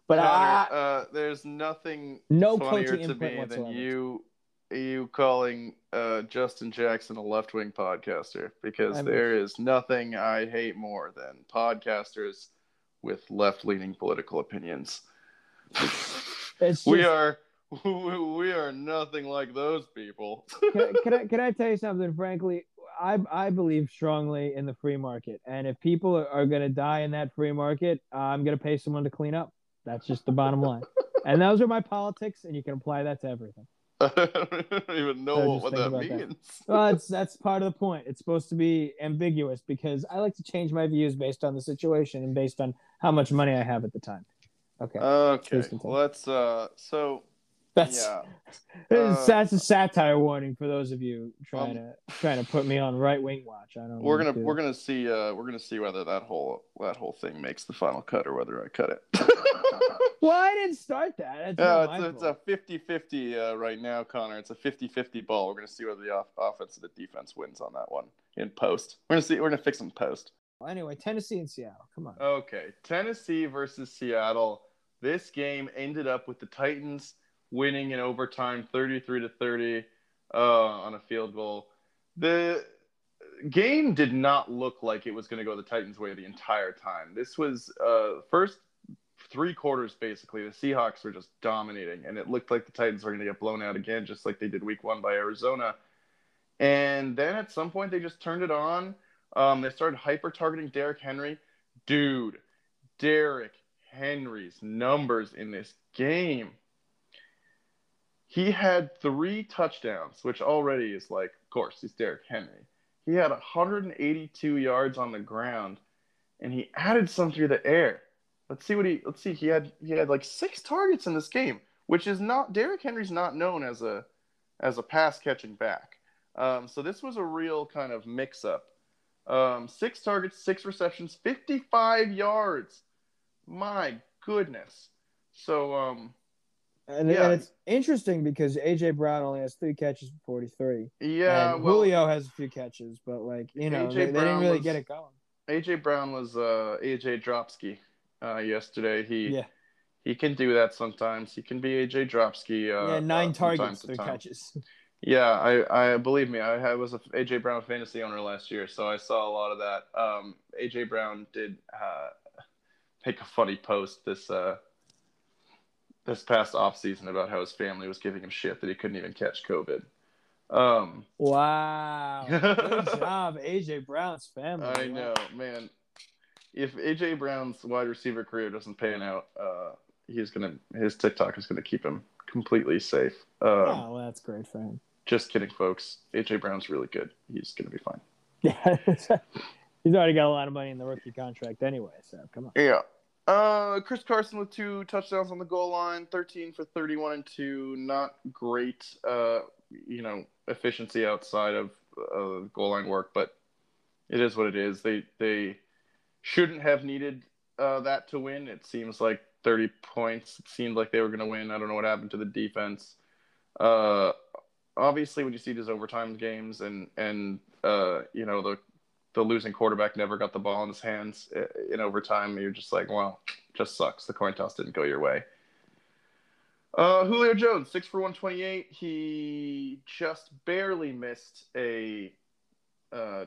But Conor, I, uh, there's nothing No funnier to me whatsoever. than you you calling uh, Justin Jackson a left wing podcaster because I'm- there is nothing I hate more than podcasters with left leaning political opinions. it's we are we are nothing like those people. can, can I can I tell you something? Frankly, I I believe strongly in the free market, and if people are, are going to die in that free market, I'm going to pay someone to clean up. That's just the bottom line. And those are my politics, and you can apply that to everything. I don't even know So what, what that about that. means. Well, it's that's part of the point. It's supposed to be ambiguous because I like to change my views based on the situation and based on how much money I have at the time. Okay. Okay, let's. Uh, so That's yeah. that's, Uh, that's a satire warning for those of you trying Um, to trying to put me on right wing watch. I don't. We're gonna do we're gonna see uh we're gonna see whether that whole that whole thing makes the final cut or whether I cut it. Well, I didn't start that. Yeah, it's a, it's a fault. 50-50 uh, right now, Conor. It's a 50-50 ball. We're gonna see whether the off- offense or the defense wins on that one in post. We're gonna see. We're gonna fix them post. Well, Anyway, Tennessee and Seattle. Come on. Okay, Tennessee versus Seattle. This game ended up with the Titans winning in overtime, thirty-three to thirty, uh, on a field goal. The game did not look like it was going to go the Titans' way the entire time. This was uh, first three quarters basically. The Seahawks were just dominating, and it looked like the Titans were going to get blown out again, just like they did Week One by Arizona. And then at some point, they just turned it on. Um, they started hyper targeting Derrick Henry. Dude, Derrick Henry's numbers in this game. He had three touchdowns, which already is like, of course, he's Derrick Henry. He had 182 yards on the ground, and he added some through the air. Let's see what he. Let's see. He had he had like six targets in this game, which is not Derrick Henry's not known as a as a pass catching back. Um, so this was a real kind of mix up. Um, six targets, six receptions, 55 yards. My goodness. So, um, And, yeah. and it's interesting because AJ Brown only has three catches for 43. yeah, well, Julio has a few catches, but like you know, they, they didn't really was- get it going. AJ Brown was uh, AJ Dropsky uh, yesterday. He Yeah, he can do that sometimes. He can be AJ Dropsky. Uh, yeah, nine uh, targets, three time. catches. Yeah, I, I believe me. I had, was a AJ Brown fantasy owner last year, so I saw a lot of that. Um, AJ Brown did uh, make a funny post this uh, this past off season about how his family was giving him shit that he couldn't even catch COVID. Um, Wow, good job, AJ Brown's family. I Wow. know, man. If AJ Brown's wide receiver career doesn't pan out, uh, he's gonna his TikTok is gonna keep him completely safe. Um, Oh, well, that's great for him. Just kidding, folks. AJ Brown's really good. He's gonna be fine. Yeah, he's already got a lot of money in the rookie contract anyway. So come on. Yeah. Uh, Chris Carson with two touchdowns on the goal line, 13 for 31 and two. Not great, uh, you know, efficiency outside of uh, goal line work, but it is what it is. They they shouldn't have needed uh, that to win. It seems like 30 points. It seemed like they were going to win. I don't know what happened to the defense. Uh, obviously, when you see these overtime games and and uh, you know the the losing quarterback never got the ball in his hands in overtime, you're just like, well, just sucks. The coin toss didn't go your way. Uh, Julio Jones, six for 128. He just barely missed a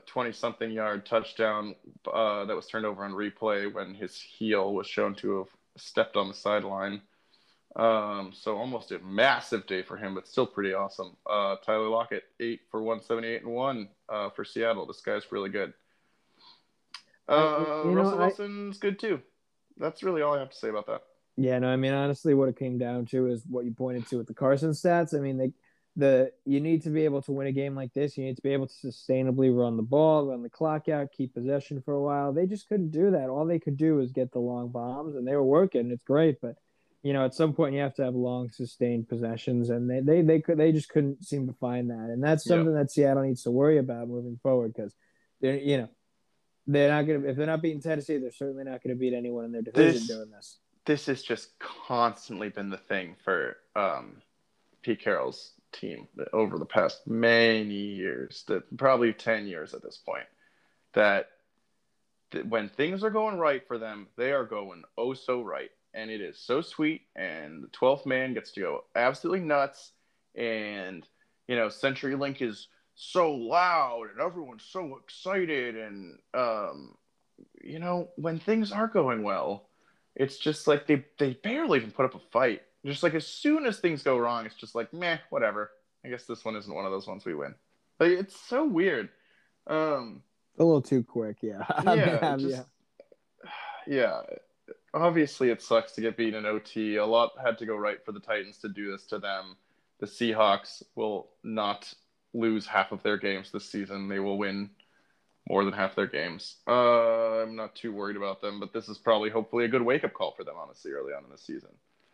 20 something yard touchdown uh, that was turned over on replay when his heel was shown to have stepped on the sideline. Um, so almost a massive day for him, but still pretty awesome. Uh, Tyler Lockett, eight for 178 and one uh, for Seattle. This guy's really good. Uh, you know, Russell I- Wilson's good too. That's really all I have to say about that. Yeah, no, I mean honestly, what it came down to is what you pointed to with the Carson stats. I mean, they, the you need to be able to win a game like this. You need to be able to sustainably run the ball, run the clock out, keep possession for a while. They just couldn't do that. All they could do was get the long bombs, and they were working. It's great, but you know, at some point you have to have long sustained possessions, and they they they could they just couldn't seem to find that, and that's something that Seattle needs to worry about moving forward because they're you know they're not gonna if they're not beating Tennessee, they're certainly not gonna beat anyone in their division This- doing this. this has just constantly been the thing for um, Pete Carroll's team over the past many years, that probably 10 years at this point, that, that when things are going right for them, they are going oh so right. And it is so sweet. And the 12th man gets to go absolutely nuts. And, you know, CenturyLink is so loud and everyone's so excited. And, um, you know, when things are going well, it's just like they they barely even put up a fight. Just like as soon as things go wrong, it's just like meh, whatever. I guess this one isn't one of those ones we win. Like it's so weird. Um, A little too quick, yeah. Yeah, just, yeah. Obviously, it sucks to get beaten in OT. A lot had to go right for the Titans to do this to them. The Seahawks will not lose half of their games this season. They will win more than half their games. Uh, I'm not too worried about them, but this is probably hopefully a good wake up call for them, honestly, early on in the season.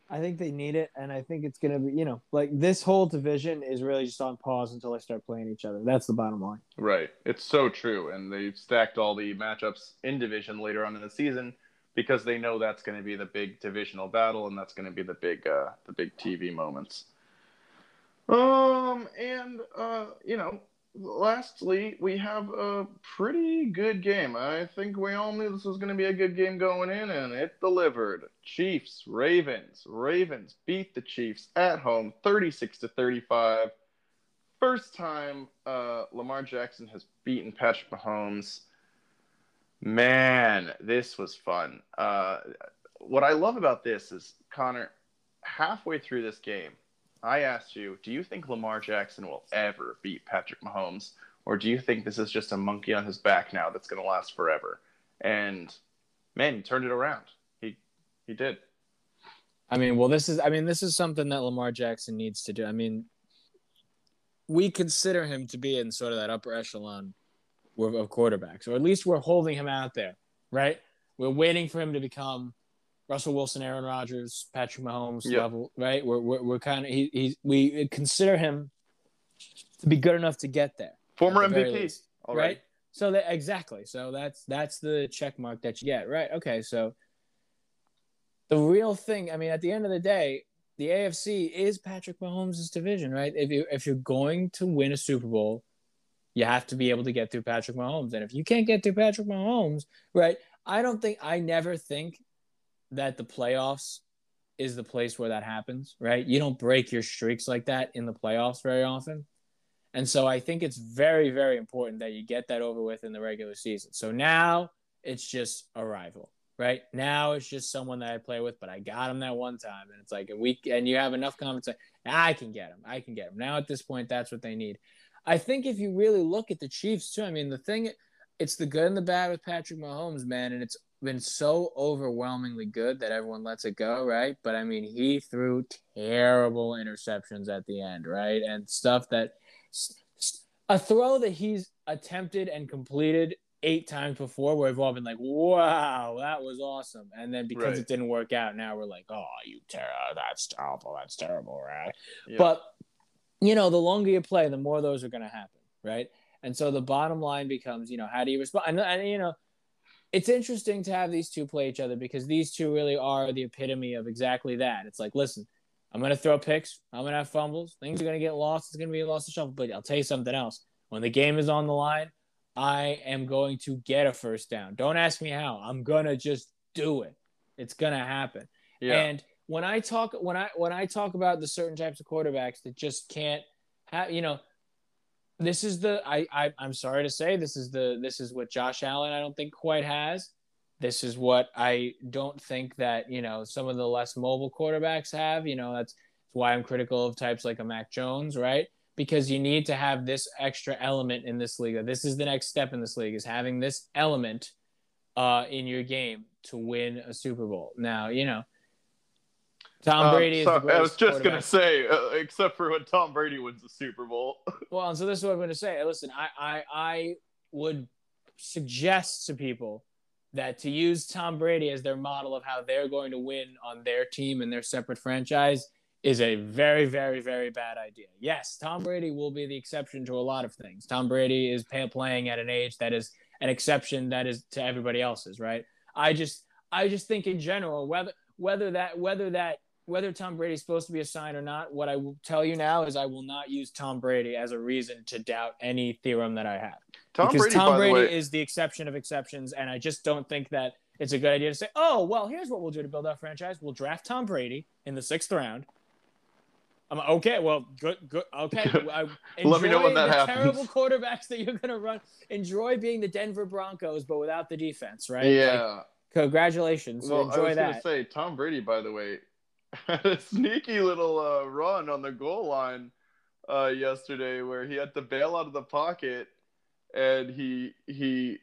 I think they need it, and I think it's gonna be, you know, like this whole division is really just on pause until they start playing each other. That's the bottom line. Right. It's so true, and they've stacked all the matchups in division later on in the season because they know that's going to be the big divisional battle, and that's going to be the big, uh, the big TV moments. Um, and uh, you know, lastly, we have a pretty good game. I think we all knew this was going to be a good game going in, and it delivered. Chiefs, Ravens. Ravens beat the Chiefs at home, thirty-six to thirty-five. First time uh, Lamar Jackson has beaten Patrick Mahomes. Man, this was fun. Uh, what I love about this is Conor. Halfway through this game, I asked you, do you think Lamar Jackson will ever beat Patrick Mahomes? Or do you think this is just a monkey on his back now that's going to last forever? And man, he turned it around. He he did. I mean, well, this is I mean, this is something that Lamar Jackson needs to do. I mean, we consider him to be in sort of that upper echelon of quarterbacks, or at least we're holding him out there, right? We're waiting for him to become Russell Wilson, Aaron Rodgers, Patrick Mahomes yep. level, right? We're we're, we're kind of he, he's we consider him to be good enough to get there. Former the MVP, least, right? So that exactly. So that's that's the check mark that you get, right? Okay, so the real thing. I mean, at the end of the day, the AFC is Patrick Mahomes' division, right? If you if you're going to win a Super Bowl, you have to be able to get through Patrick Mahomes, and if you can't get through Patrick Mahomes, right? I don't think I never think that the playoffs is the place where that happens, right? You don't break your streaks like that in the playoffs very often. And so I think it's very, very important that you get that over with in the regular season. So now it's just a rival, right? Now it's just someone that I play with, but I got him that one time. And it's like a week, and you have enough confidence. I can get him. I can get him. Now at this point, that's what they need. I think if you really look at the Chiefs, too, I mean, the thing, it's the good and the bad with Patrick Mahomes, man. And it's been so overwhelmingly good that everyone lets it go, right? But I mean, he threw terrible interceptions at the end, right? And stuff that a throw that he's attempted and completed eight times before where we've all been like, wow, that was awesome. And then because right. it didn't work out, now we're like, oh, you terror, oh, that's terrible, that's terrible, right? Yeah. But, you know, the longer you play, the more those are going to happen, right? And so the bottom line becomes, you know, how do you respond? And, and you know, it's interesting to have these two play each other because these two really are the epitome of exactly that. It's like, listen, I'm going to throw picks. I'm going to have fumbles. Things are going to get lost. It's going to be a loss of shuffle. But I'll tell you something else. When the game is on the line, I am going to get a first down. Don't ask me how. I'm going to just do it. It's going to happen. Yeah. And when I talk when I when I talk about the certain types of quarterbacks that just can't have, you know, this is the I, I I'm sorry to say this is the this is what Josh Allen I don't think quite has. This is what I don't think that you know some of the less mobile quarterbacks have. You know that's, that's why I'm critical of types like a Mac Jones, right? Because you need to have this extra element in this league. This is the next step in this league is having this element uh, in your game to win a Super Bowl. Now you know Tom um, Brady. Um, I was just gonna say, uh, except for when Tom Brady wins the Super Bowl. well, and so this is what I'm gonna say. Listen, I, I, I would suggest to people that to use Tom Brady as their model of how they're going to win on their team and their separate franchise is a very, very, very bad idea. Yes, Tom Brady will be the exception to a lot of things. Tom Brady is pay- playing at an age that is an exception that is to everybody else's, right? I just, I just think in general, whether whether that whether that whether Tom Brady is supposed to be a sign or not, what I will tell you now is I will not use Tom Brady as a reason to doubt any theorem that I have. Tom because Brady, Tom Brady way, is the exception of exceptions, and I just don't think that it's a good idea to say, "Oh, well, here's what we'll do to build our franchise: we'll draft Tom Brady in the sixth round." I'm like, okay. Well, good, good. Okay, let me know when that the happens. Terrible quarterbacks that you're gonna run. Enjoy being the Denver Broncos, but without the defense, right? Yeah. Like, congratulations. Well, enjoy I was that. gonna say Tom Brady, by the way, had a sneaky little uh, run on the goal line uh, yesterday where he had to bail out of the pocket and he he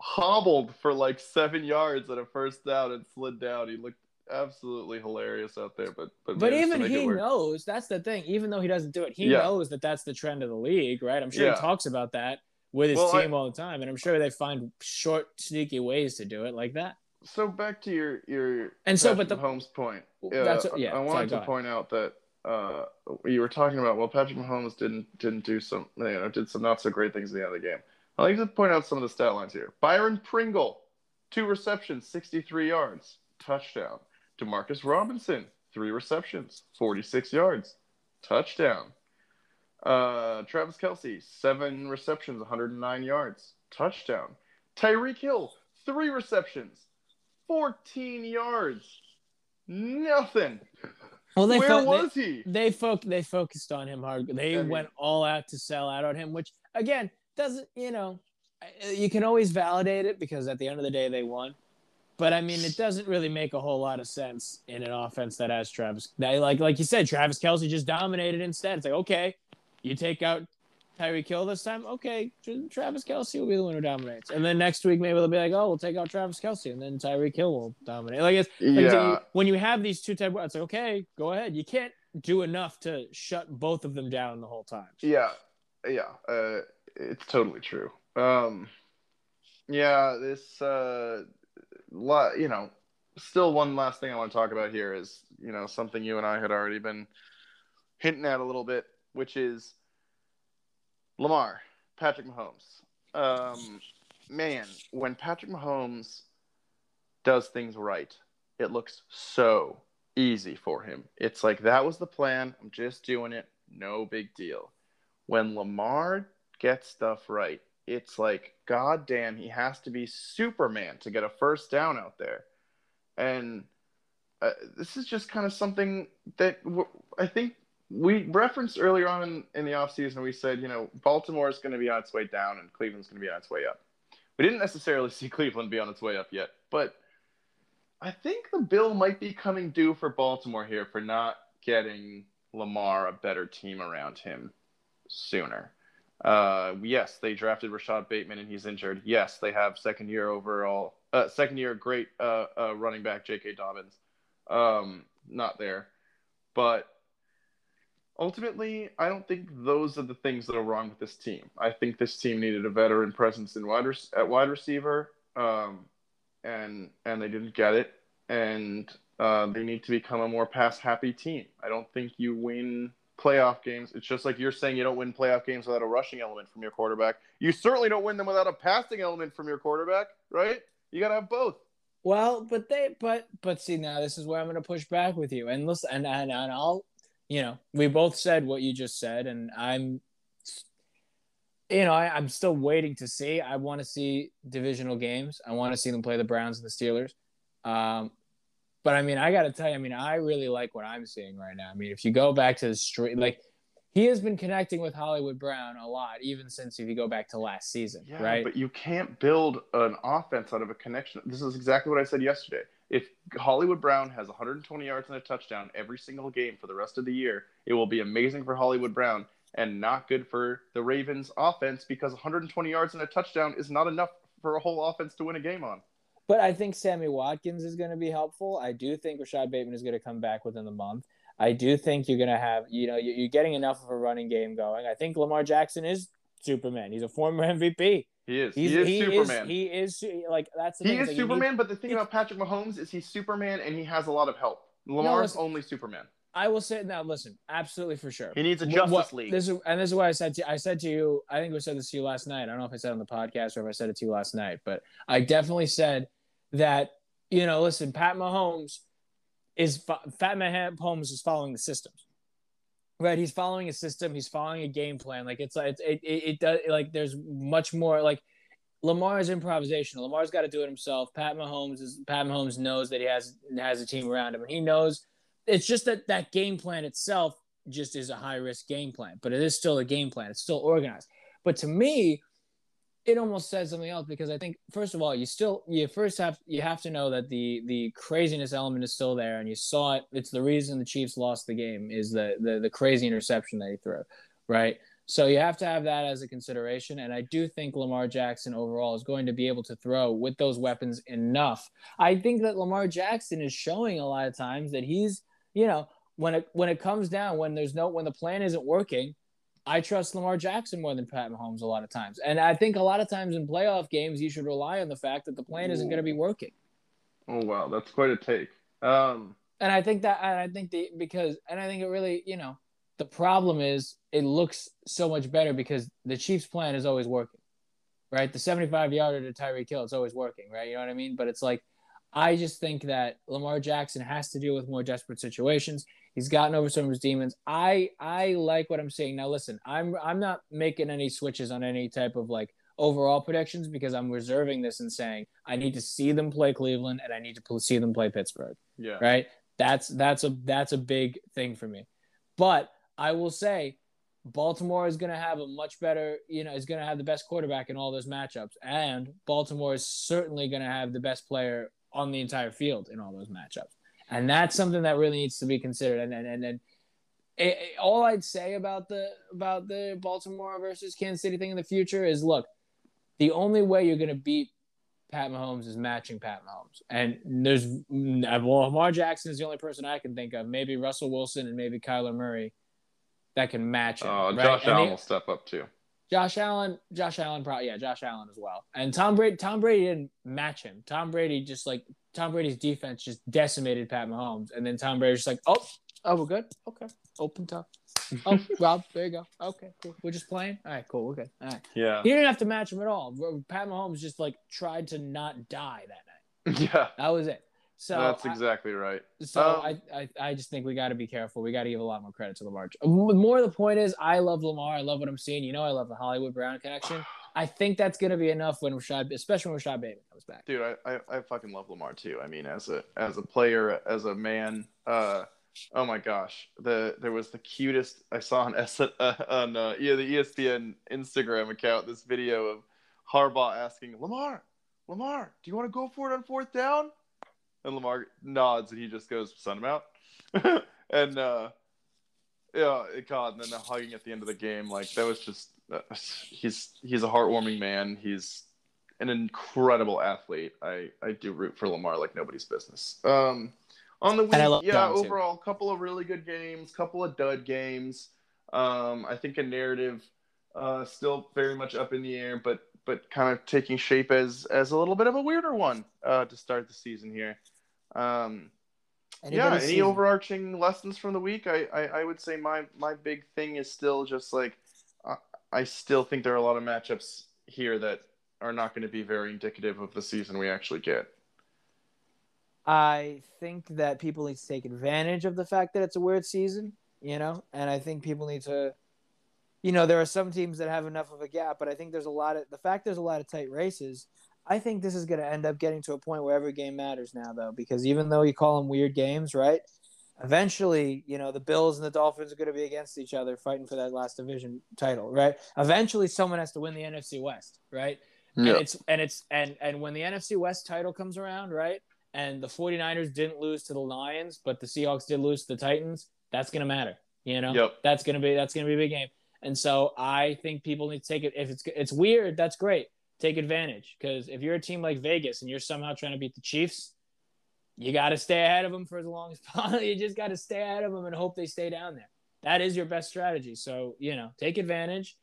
hobbled for like seven yards at a first down and slid down. He looked absolutely hilarious out there. But but, but even he knows that's the thing. Even though he doesn't do it, he yeah. knows that that's the trend of the league, right? I'm sure yeah. he talks about that with his well, team I, all the time, and I'm sure they find short, sneaky ways to do it like that. So back to your your And so, but the- Holmes point. Yeah, That's- yeah, I sorry, wanted go to point out that uh, you were talking about well, Patrick Mahomes didn't didn't do some you know did some not so great things at the end of the game. I like to point out some of the stat lines here. Byron Pringle, two receptions, 63 yards, touchdown. Demarcus Robinson, three receptions, 46 yards, touchdown. Uh, Travis Kelce, seven receptions, 109 yards, touchdown. Tyreek Hill, three receptions, 14 yards, nothing. Well, they Where felt, was they, he? they foc- they focused on him hard. They I mean- went all out to sell out on him, which again doesn't you know you can always validate it because at the end of the day they won. But I mean, it doesn't really make a whole lot of sense in an offense that has Travis. That, like like you said, Travis Kelce just dominated instead. It's like okay, you take out Tyreek Hill this time. Okay, Travis Kelce will be the one who dominates. And then next week maybe they'll be like, oh, we'll take out Travis Kelce, and then Tyreek Hill will dominate. Like it's like, Yeah. you- when you have these two type, it's like okay, go ahead. You can't do enough to shut both of them down the whole time. Yeah, yeah, uh, it's totally true. Um, yeah, this, uh, lot, you know, still one last thing I want to talk about here is, you know, something you and I had already been hinting at a little bit, which is Lamar, Patrick Mahomes. Um, man, when Patrick Mahomes does things right, it looks so easy for him. It's like that was the plan. I'm just doing it. No big deal. When Lamar gets stuff right, it's like, God damn, he has to be Superman to get a first down out there. And uh, this is just kind of something that I think we referenced earlier on in, in the offseason. We said, you know, Baltimore is going to be on its way down and Cleveland's going to be on its way up. We didn't necessarily see Cleveland be on its way up yet, but I think the bill might be coming due for Baltimore here for not getting Lamar a better team around him sooner. Uh, yes, they drafted Rashod Bateman and he's injured. Yes, they have second year overall, uh, second year great uh, uh, running back J.K. Dobbins. Um, not there, but ultimately, I don't think those are the things that are wrong with this team. I think this team needed a veteran presence in wide at wide receiver, um, and and they didn't get it, and uh, they need to become a more pass happy team. I don't think you win playoff games. It's just like you're saying you don't win playoff games without a rushing element from your quarterback. You certainly don't win them without a passing element from your quarterback, right? You got to have both. Well, but they, but, but see, now this is where I'm going to push back with you. And listen, and, and, and I'll, you know, we both said what you just said, and I'm, you know, I, I'm still waiting to see. I want to see divisional games. I want to see them play the Browns and the Steelers. Um, but I mean, I got to tell you, I mean, I really like what I'm seeing right now. I mean, if you go back to the street, like he has been connecting with Hollywood Brown a lot, even since if you go back to last season, Yeah, right? but you can't build an offense out of a connection. This is exactly what I said yesterday. If Hollywood Brown has 120 yards and a touchdown every single game for the rest of the year, it will be amazing for Hollywood Brown and not good for the Ravens offense because 120 yards and a touchdown is not enough for a whole offense to win a game on. But I think Sammy Watkins is going to be helpful. I do think Rashod Bateman is going to come back within the month. I do think you're going to have, you know, you're getting enough of a running game going. I think Lamar Jackson is Superman. He's a former MVP. He is. He's, he is he Superman. Is, he is like that's the he is like, you need- Superman, but the thing about Patrick Mahomes is he's Superman and he has a lot of help. Lamar's listen- only Superman. I will say now. Listen, absolutely for sure. He needs a Justice what- League. This is and this is what I said to I said to you. I think I said this to you last night. I don't know if I said it on the podcast or if I said it to you last night, but I definitely said that you know, listen, Pat Mahomes is Fat Pat Mahomes is following the systems, right? He's following a system. He's following a game plan. Like it's like it, it, it does like there's much more like. Lamar is improvisational. Lamar's got to do it himself. Pat Mahomes is Pat Mahomes knows that he has has a team around him, and he knows it's just that that game plan itself just is a high risk game plan, but it is still a game plan. It's still organized. But to me, it almost says something else because I think first of all, you still you first have you have to know that the the craziness element is still there, and you saw it. It's the reason the Chiefs lost the game is the the, the crazy interception that he threw, right? So you have to have that as a consideration, and I do think Lamar Jackson overall is going to be able to throw with those weapons enough. I think that Lamar Jackson is showing a lot of times that he's, you know, when it when it comes down, when there's no when the plan isn't working, I trust Lamar Jackson more than Pat Mahomes a lot of times. And I think a lot of times in playoff games, you should rely on the fact that the plan isn't going to be working. Oh wow, that's quite a take. Um, and I think that, and I think the because, and I think it really, you know, the problem is it looks so much better because the Chiefs' plan is always working, right? The 75 yarder to Tyreek Hill, it's always working, right? You know what I mean? But it's like, I just think that Lamar Jackson has to deal with more desperate situations. He's gotten over some of his demons. I I like what I'm seeing now. Listen, I'm I'm not making any switches on any type of like overall predictions because I'm reserving this and saying I need to see them play Cleveland and I need to see them play Pittsburgh. Yeah. Right. That's that's a that's a big thing for me. But I will say Baltimore is going to have a much better, you know, is going to have the best quarterback in all those matchups. And Baltimore is certainly going to have the best player on the entire field in all those matchups. And that's something that really needs to be considered. And and and, and it, it, all I'd say about the about the Baltimore versus Kansas City thing in the future is look, the only way you're going to beat Pat Mahomes is matching Pat Mahomes. And there's uh, well, Lamar Jackson is the only person I can think of. Maybe Russell Wilson and maybe Kyler Murray that can match him. Oh, right? Josh And Allen they- will step up too. Josh Allen, Josh Allen, probably yeah, Josh Allen as well. And Tom Brady, Tom Brady didn't match him. Tom Brady just like Tom Brady's defense just decimated Pat Mahomes, and then Tom Brady's just like, oh, oh, we're good, okay, open top. Oh, Rob, there you go. Okay, cool. We're just playing. All right, cool. We're good. All right. Yeah. He didn't have to match him at all. Pat Mahomes just like tried to not die that night. Yeah. That was it. So That's I- exactly right. so Um, I, I, I just think we got to be careful. We got to give a lot more credit to Lamar. More the point is, I love Lamar. I love what I'm seeing. You know, I love the Hollywood Brown connection. I think that's going to be enough when Rashod, especially when Rashod Bateman comes back. Dude, I, I, I fucking love Lamar too. I mean, as a as a player, as a man, uh, oh my gosh, the there was the cutest I saw on S, uh, on uh, yeah, the ESPN Instagram account this video of Harbaugh asking Lamar, Lamar, do you want to go for it on fourth down? And Lamar nods and he just goes, "Send him out." and uh, yeah, God, and then the hugging at the end of the game, like that was just uh, he's he's a heartwarming man. He's an incredible athlete. I I do root for Lamar like nobody's business. Um, on the week, yeah, too. overall, couple of really good games, couple of dud games. Um, I think a narrative uh, still very much up in the air, but but kind of taking shape as as a little bit of a weirder one uh, to start the season here. Um, yeah, any overarching lessons from the week? I, I, I would say my my big thing is still just like I, still think there are a lot of matchups here that are not going to be very indicative of the season we actually get. I think that people need to take advantage of the fact that it's a weird season, you know, and I think people need to, you know, there are some teams that have enough of a gap, but I think there's a lot of the fact there's a lot of tight races. I think this is going to end up getting to a point where every game matters now, though, because even though you call them weird games, right? Eventually, you know, the Bills and the Dolphins are going to be against each other fighting for that last division title, right? Eventually, someone has to win the NFC West, right? and it's and it's and and when the NFC West title comes around, right? And the 49ers didn't lose to the Lions, but the Seahawks did lose to the Titans, that's going to matter, you know? Yep. That's going to be that's going to be a big game. And so I think people need to take it if it's it's weird, that's great. Take advantage because if you're a team like Vegas and you're somehow trying to beat the Chiefs, you got to stay ahead of them for as long as possible. You just got to stay ahead of them and hope they stay down there. That is your best strategy. So, you know, take advantage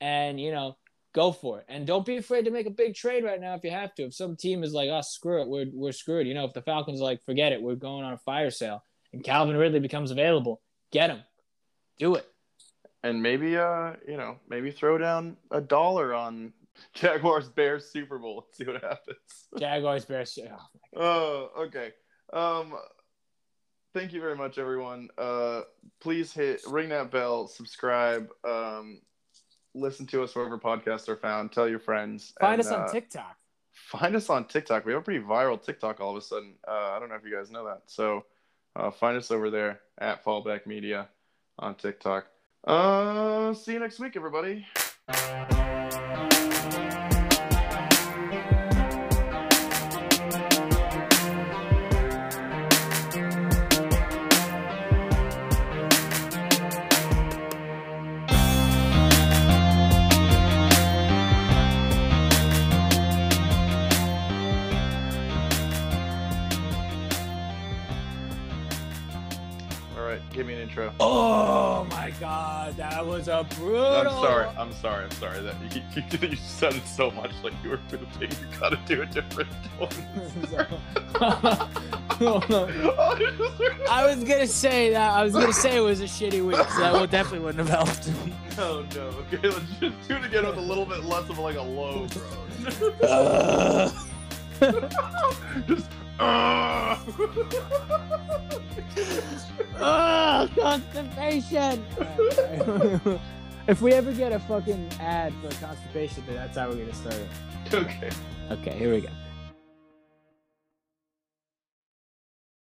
and, you know, go for it. And don't be afraid to make a big trade right now if you have to. If some team is like, oh, screw it, we're, we're screwed. You know, if the Falcons like, forget it, we're going on a fire sale and Calvin Ridley becomes available, get him. Do it. and maybe uh you know maybe throw down a dollar on Jaguars Bears Super Bowl and see what happens. Jaguars, Bears. Oh, Oh, okay. Um, thank you very much, everyone. Uh, please hit ring that bell, subscribe, um, listen to us wherever podcasts are found. Tell your friends. Find and, us on uh, TikTok. Find us on TikTok. We have a pretty viral TikTok all of a sudden. Uh, I don't know if you guys know that. So uh, find us over there at Fallback Media on TikTok. Uh, see you next week, everybody. Intro. Oh my god, that was a brutal. I'm sorry. I'm sorry. I'm sorry that you, you, you sounded so much like you were to you gotta do a different tone. I was gonna say that. I was gonna say it was a shitty week. So that would definitely wouldn't have helped. Oh no. Okay, let's just do it again with a little bit less of like a low, bro. Uh, just. Uh. oh, constipation. if we ever get a fucking ad for constipation, then that's how we're gonna start it. okay. Okay, here we go.